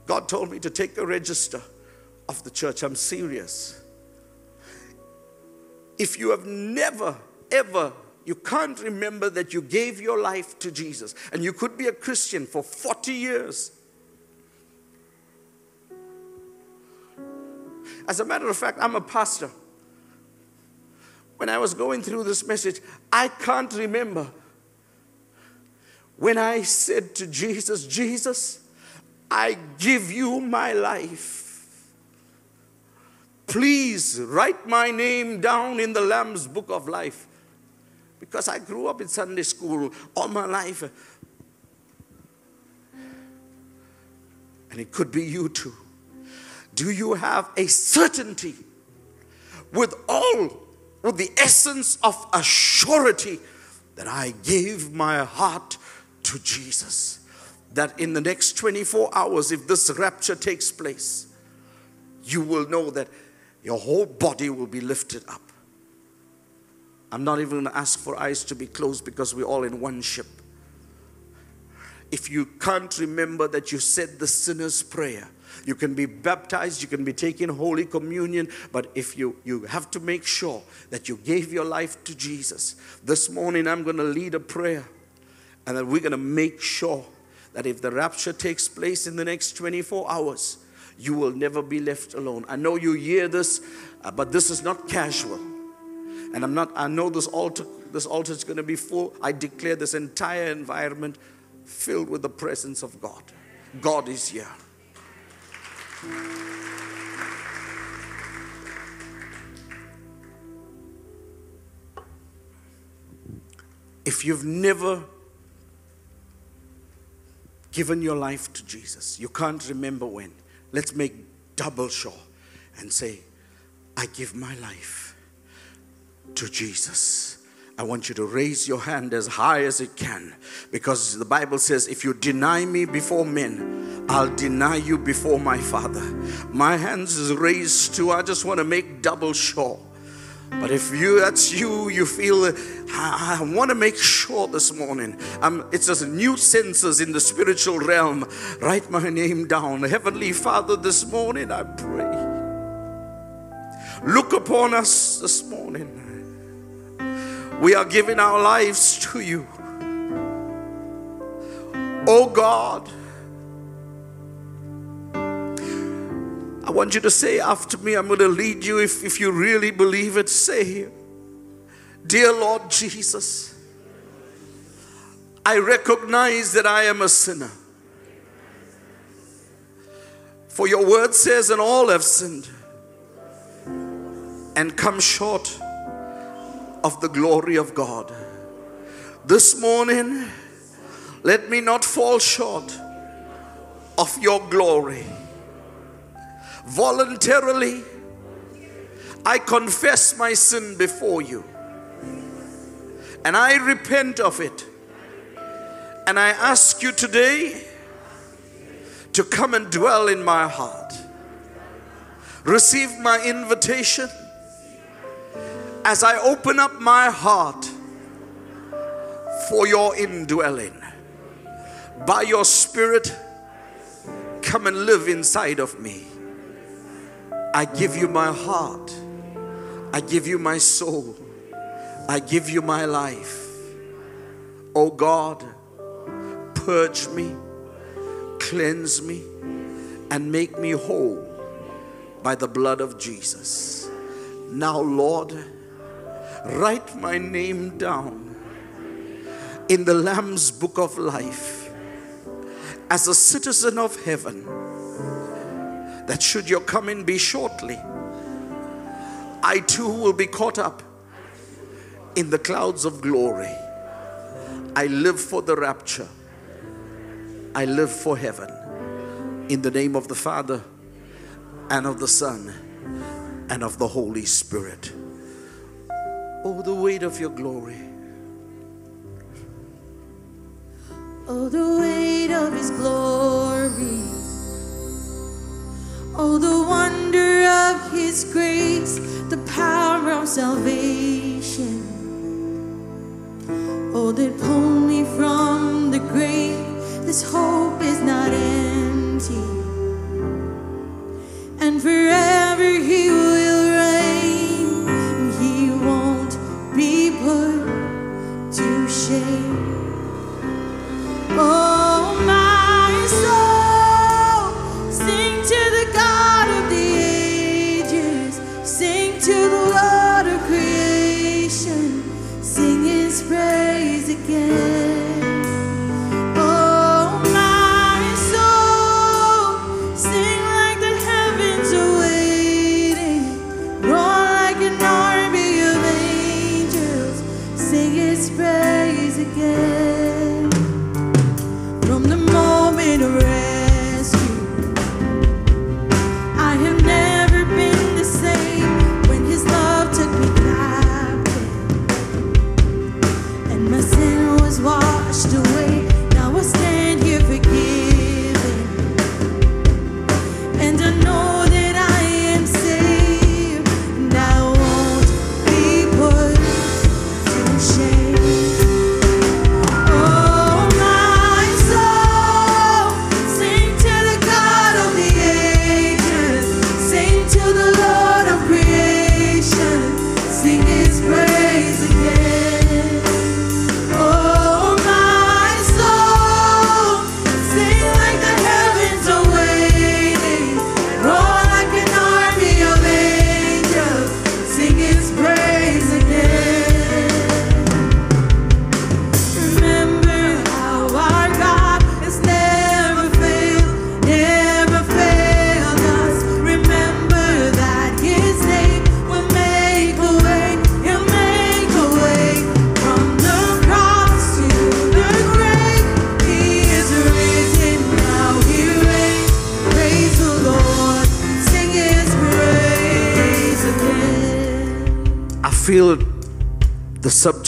God told me to take a register of the church. I'm serious. If you have never, ever, you can't remember that you gave your life to Jesus, and you could be a Christian for 40 years. As a matter of fact, I'm a pastor. When I was going through this message, I can't remember when I said to Jesus, Jesus, I give you my life. Please write my name down in the Lamb's book of life. Because I grew up in Sunday school all my life. And it could be you too. Do you have a certainty with all, with the essence of a surety that I gave my heart to Jesus. That in the next 24 hours, if this rapture takes place, you will know that your whole body will be lifted up. I'm not even going to ask for eyes to be closed because we're all in one ship. If you can't remember that you said the sinner's prayer, you can be baptized, you can be taking Holy Communion, but if you, you have to make sure that you gave your life to Jesus, this morning I'm going to lead a prayer. And that we're going to make sure that if the rapture takes place in the next 24 hours, you will never be left alone. I know you hear this, uh, but this is not casual. And I'm not, I know this altar, this altar is going to be full. I declare this entire environment filled with the presence of God. God is here. If you've never given your life to Jesus, you can't remember when. Let's make double sure and say, I give my life to Jesus. I want you to raise your hand as high as it can because the Bible says, if you deny me before men, I'll deny you before my Father. My hands is raised too. I just want to make double sure but if you that's you, you feel I, I want to make sure this morning. Um, it's just new senses in the spiritual realm. Write my name down. Heavenly Father, this morning I pray. Look upon us this morning. We are giving our lives to you. Oh God. I want you to say after me, I'm going to lead you. If, if you really believe it, say, Dear Lord Jesus, I recognize that I am a sinner. For your word says, and all have sinned and come short of the glory of God. This morning, Let me not fall short of your glory. Voluntarily, I confess my sin before you. And I repent of it. And I ask you today to come and dwell in my heart. Receive my invitation as I open up my heart for your indwelling. By your Spirit, come and live inside of me. I give you my heart. I give you my soul. I give you my life. Oh God, purge me, cleanse me, and make me whole by the blood of Jesus. Now, Lord, write my name down in the Lamb's book of life as a citizen of heaven. That should your coming be shortly, I too will be caught up in the clouds of glory. I live for the rapture. I live for heaven. In the name of the Father and of the Son and of the Holy Spirit. Oh, the weight of your glory. Oh, the weight of His glory. Oh, the wonder of His grace, the power of salvation. Oh, that pulled me from the grave. This hope is not empty. And forever He will reign. He won't be put to shame. Oh,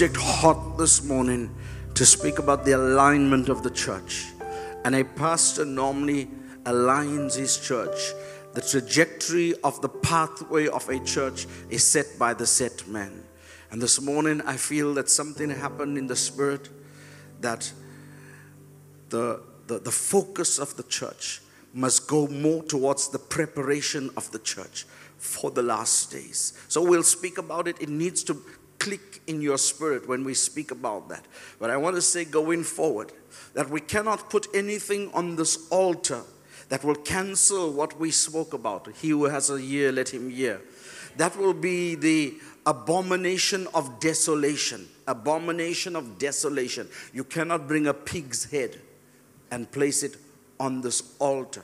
subject hot this morning to speak about the alignment of the church. And a pastor normally aligns his church. The trajectory of the pathway of a church is set by the set man. And this morning I feel that something happened in the spirit that the, the, the focus of the church must go more towards the preparation of the church for the last days. So we'll speak about it. It needs to click in your spirit when we speak about that. But I want to say going forward that we cannot put anything on this altar that will cancel what we spoke about. He who has a ear, let him hear. That will be the abomination of desolation. Abomination of desolation. You cannot bring a pig's head and place it on this altar.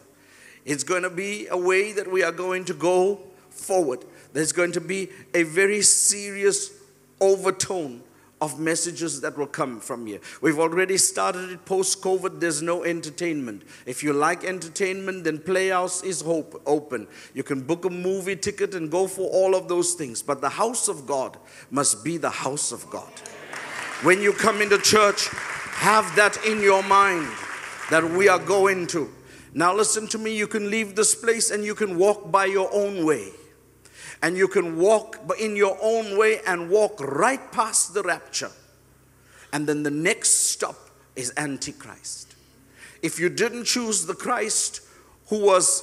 It's going to be a way that we are going to go forward. There's going to be a very serious overtone of messages that will come from here. We've already started it post COVID. There's no entertainment. If you like entertainment, then Playhouse is hope, open. You can book a movie ticket and go for all of those things. But the house of God must be the house of God. When you come into church, have that in your mind that we are going to. Now, listen to me. You can leave this place and you can walk by your own way and you can walk in your own way and walk right past the rapture. And then the next stop is Antichrist. If you didn't choose the Christ who was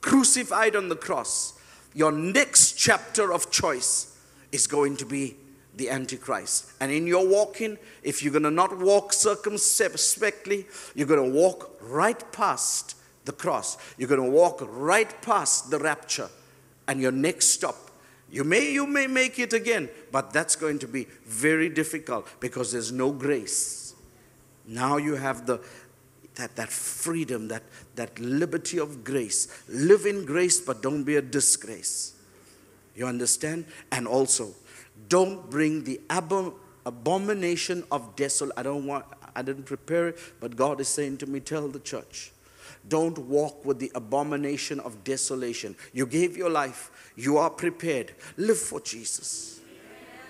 crucified on the cross, your next chapter of choice is going to be the Antichrist. And in your walking, if you're going to not walk circumspectly, you're going to walk right past the cross. You're going to walk right past the rapture and your next stop. You may, you may make it again, but that's going to be very difficult because there's no grace. Now you have the, that, that freedom, that, that liberty of grace. Live in grace, but don't be a disgrace. You understand? And also, don't bring the abom- abomination of desolation. I don't want, I didn't prepare it, but God is saying to me, tell the church. Don't walk with the abomination of desolation. You gave your life, you are prepared. Live for Jesus.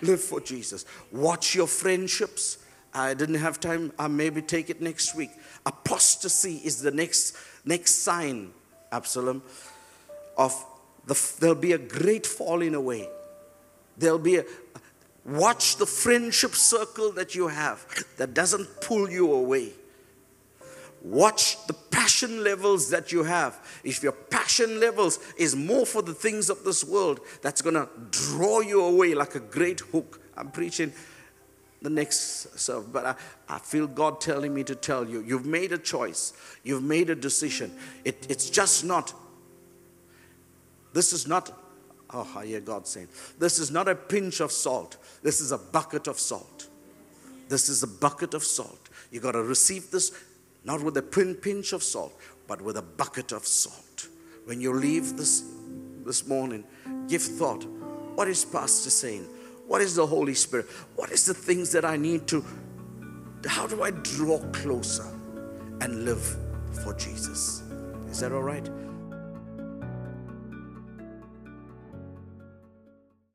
Live for Jesus. Watch your friendships. I didn't have time. I'll maybe take it next week. Apostasy is the next next sign, Absalom, of the, there'll be a great falling away. There'll be a watch the friendship circle that you have that doesn't pull you away. Watch the passion levels that you have. If your passion levels is more for the things of this world, that's going to draw you away like a great hook. I'm preaching the next serve, but I, I feel God telling me to tell you you've made a choice, you've made a decision. It, it's just not, this is not, oh, I hear God saying, this is not a pinch of salt, this is a bucket of salt. This is a bucket of salt. You got to receive this not with a pinch of salt, but with a bucket of salt. When you leave this, this morning, give thought. What is Pastor saying? What is the Holy Spirit? What is the things that I need to, how do I draw closer and live for Jesus? Is that all right?